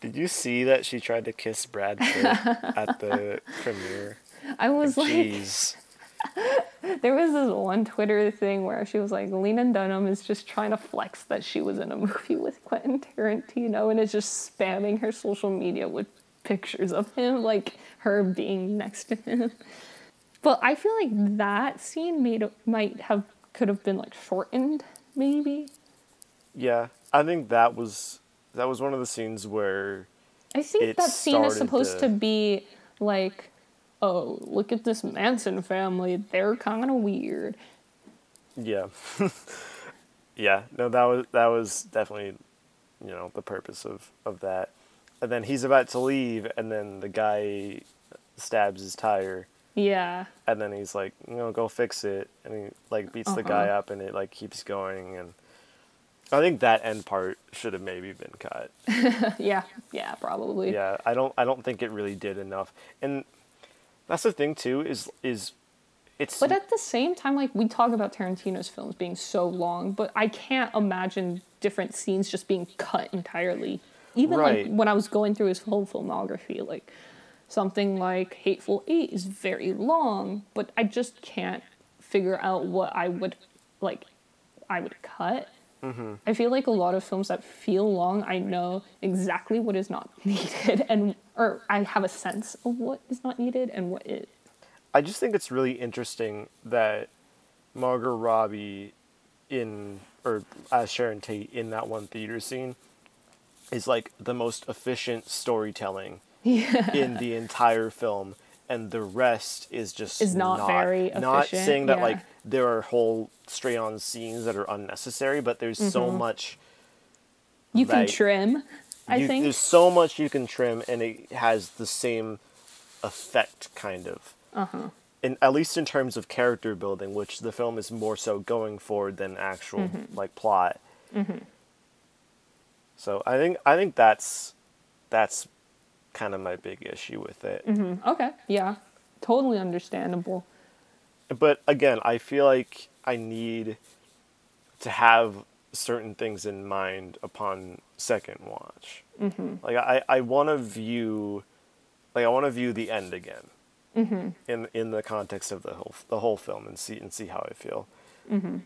Did you see that she tried to kiss Brad Pitt at the premiere? I was like, Jeez. there was this one Twitter thing where she was like, Lena Dunham is just trying to flex that she was in a movie with Quentin Tarantino and is just spamming her social media with pictures of him, like her being next to him. But I feel like that scene made might have could have been like shortened, maybe. Yeah, I think that was that was one of the scenes where I think that scene is supposed to- to be like, oh, look at this Manson family. They're kind of weird. yeah. yeah, no that was that was definitely you know the purpose of of that. And then he's about to leave and then the guy stabs his tire Yeah. and then he's like, you know, go fix it and he like beats the guy uh-huh. up and it like keeps going and I think that end part should have maybe been cut. Yeah. Yeah, probably. yeah i don't i don't think it really did enough and that's the thing too is is it's But at the same time, like we talk about Tarantino's films being so long, but I can't imagine different scenes just being cut entirely. Even Right. like when I was going through his whole filmography, like something like Hateful Eight is very long, but I just can't figure out what I would like. I would cut. Mm-hmm. I feel like a lot of films that feel long, I know exactly what is not needed, and or I have a sense of what is not needed and what is. i just think it's really interesting that margot robbie in or as sharon tate in that one theater scene is like the most efficient storytelling in the entire film and the rest is just Is not very not efficient, saying that yeah. like there are whole straight on scenes that are unnecessary but there's so Mm-hmm. much You can trim. I you, think. there's so much you can trim and it has the same effect kind of Uh-huh. in at least in terms of character building which the film is more so going for than actual Mm-hmm. like plot so i think i think that's that's kind of my big issue with it Okay, yeah. Totally understandable. but again i feel like i need to have certain things in mind upon second watch Mm-hmm. like i i want to view like i want to view the end again Mm-hmm. in in the context of the whole the whole film and see and see how i feel Mm-hmm.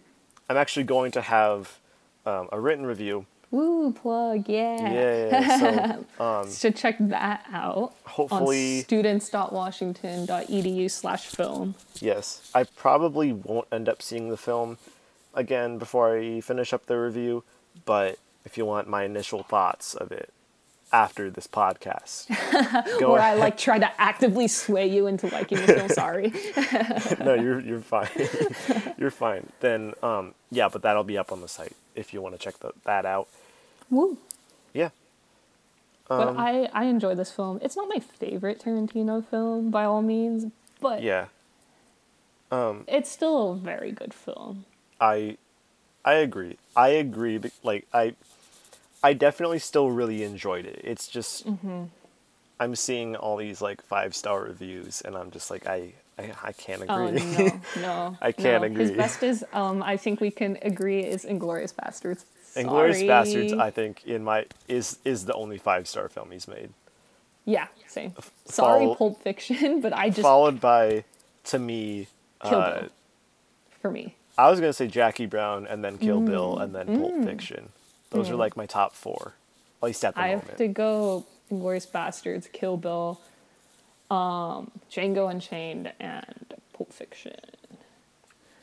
i'm actually going to have um, a written review Woo, plug, yeah. yeah so um So check that out Hopefully- on students.washington.edu slash film. Yes, I probably won't end up seeing the film again before I finish up the review, but if you want my initial thoughts of it after this podcast, go Where I like try to actively sway you into liking the film. Sorry. no, you're you're fine. you're fine. Then um yeah, but that'll be up on the site if you want to check the, that out. Woo. Yeah. But Um, I, I enjoy this film. It's not my favorite Tarantino film by all means, but Yeah. it's still a very good film. I I agree. I agree. but, Like I I definitely still really enjoyed it. It's just Mm-hmm. I'm seeing all these like five star reviews, and I'm just like I I, I can't Oh agree. no, no. I can't no. His agree. best is um I think we can agree is Inglourious Basterds. Inglourious. Basterds, I think in my is is the only five star film he's made. Yeah, same. Sorry, follow- Pulp Fiction, but I just Followed by, to me, Kill uh, Bill for me. I was gonna say Jackie Brown and then Kill Bill Mm. and then Pulp Fiction. Those are like my top four, at least at the I moment. have to go Inglourious Basterds, Kill Bill, um, Django Unchained, and Pulp Fiction.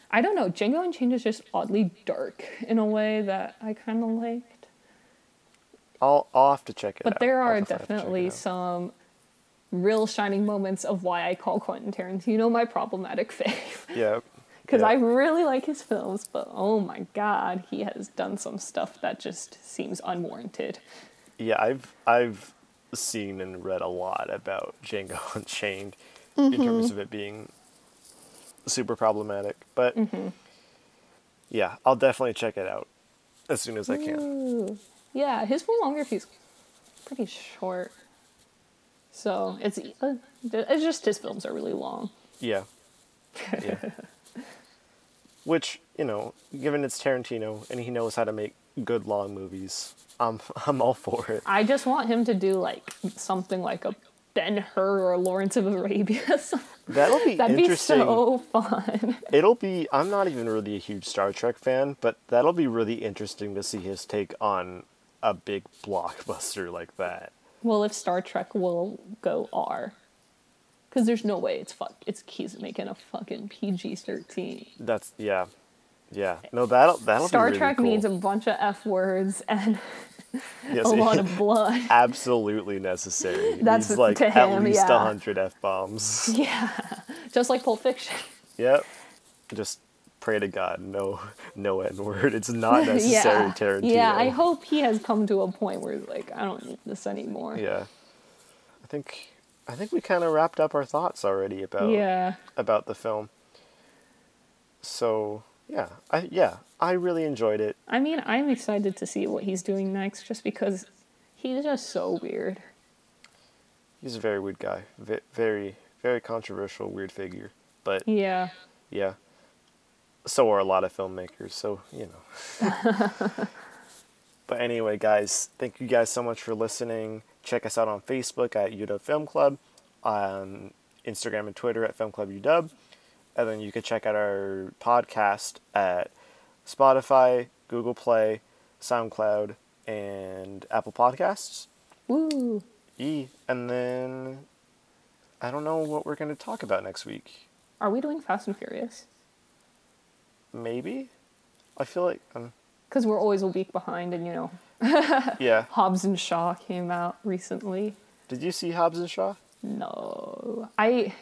I don't know. Django Unchained is just oddly dark in a way that I kind of liked. I'll I'll have to check it But out. there are definitely have to check it definitely out. some real shining moments of why I call Quentin Tarantino you know my problematic fave. Yeah. Because yeah. I really like his films, but oh my god, he has done some stuff that just seems unwarranted. Yeah, I've I've seen and read a lot about Django Unchained Mm-hmm. in terms of it being super problematic. But Mm-hmm. yeah, I'll definitely check it out as soon as I can. Ooh. Yeah, his filmography's pretty short. So it's uh, it's just his films are really long. Yeah. Yeah. Which, you know, given it's Tarantino and he knows how to make good long movies, I'm I'm all for it. I just want him to do like something like a Ben Hur or Lawrence of Arabia. That'll be That'd be interesting. so fun. It'll be I'm not even really a huge Star Trek fan, but that'll be really interesting to see his take on a big blockbuster like that. Well, if Star Trek will go R, because there's no way it's fuck. It's he's making a fucking PG thirteen. That's yeah. Yeah. No, that'll that'll Star be really Trek cool. needs a bunch of f words and Yes, a lot of blood. absolutely necessary. That's needs like to at him, least a yeah. hundred f bombs. Yeah, just like Pulp Fiction. yep. Just pray to God, no, no n word. It's not necessary, yeah, Tarantino. yeah. I hope he has come to a point where he's like, I don't need this anymore. Yeah. I think I think we kind of wrapped up our thoughts already about Yeah. about the film. So yeah, I yeah, I really enjoyed it. I mean, I'm excited to see what he's doing next, just because he's just so weird. He's a very weird guy, v- very very controversial, weird figure. But Yeah. yeah, so are a lot of filmmakers. So you know. but anyway, guys, thank you guys so much for listening. Check us out on Facebook at UW Film Club, on Instagram and Twitter at Film Club UW, and then you can check out our podcast at Spotify, Google Play, SoundCloud, and Apple Podcasts. Woo. E. And then I don't know what we're going to talk about next week. Are we doing Fast and Furious? Maybe. I feel like um, Because we're always a week behind, and you know, yeah. Hobbs and Shaw came out recently. Did you see Hobbs and Shaw? No, I.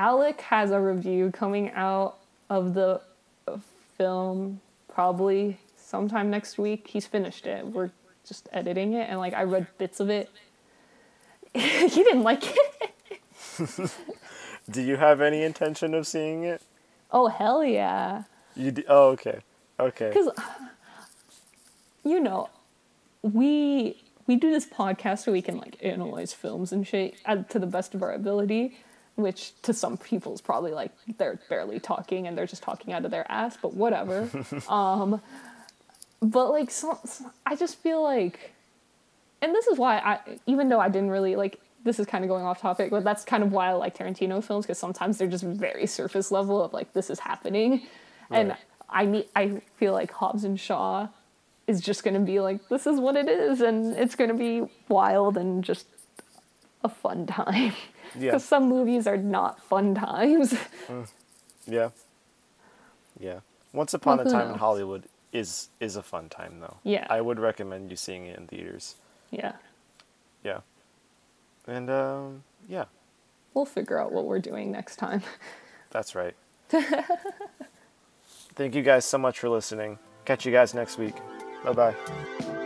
Alec has a review coming out of the film probably sometime next week. He's finished it. We're just editing it, and like I read bits of it. he didn't like it. Do you have any intention of seeing it? Oh hell yeah! You d- oh okay. Okay. Because you know, we we do this podcast so we can like analyze films and shit to the best of our ability, which to some people is probably like they're barely talking and they're just talking out of their ass, but whatever. um, but like, I just feel like, and this is why I, even though I didn't really like. This is kind of going off topic, but that's kind of why I like Tarantino films because sometimes they're just very surface level of like this is happening, and I need. I feel like Hobbs and Shaw is just going to be like this is what it is, and it's going to be wild and just a fun time. Because Yeah. some movies are not fun times. Yeah. Yeah. Once Upon Well, a Time in? Hollywood is is a fun time though. Yeah. I would recommend you seeing it in theaters. yeah, Yeah. And um yeah, we'll figure out what we're doing next time. that's right. Thank you guys so much for listening. Catch you guys next week. Bye bye.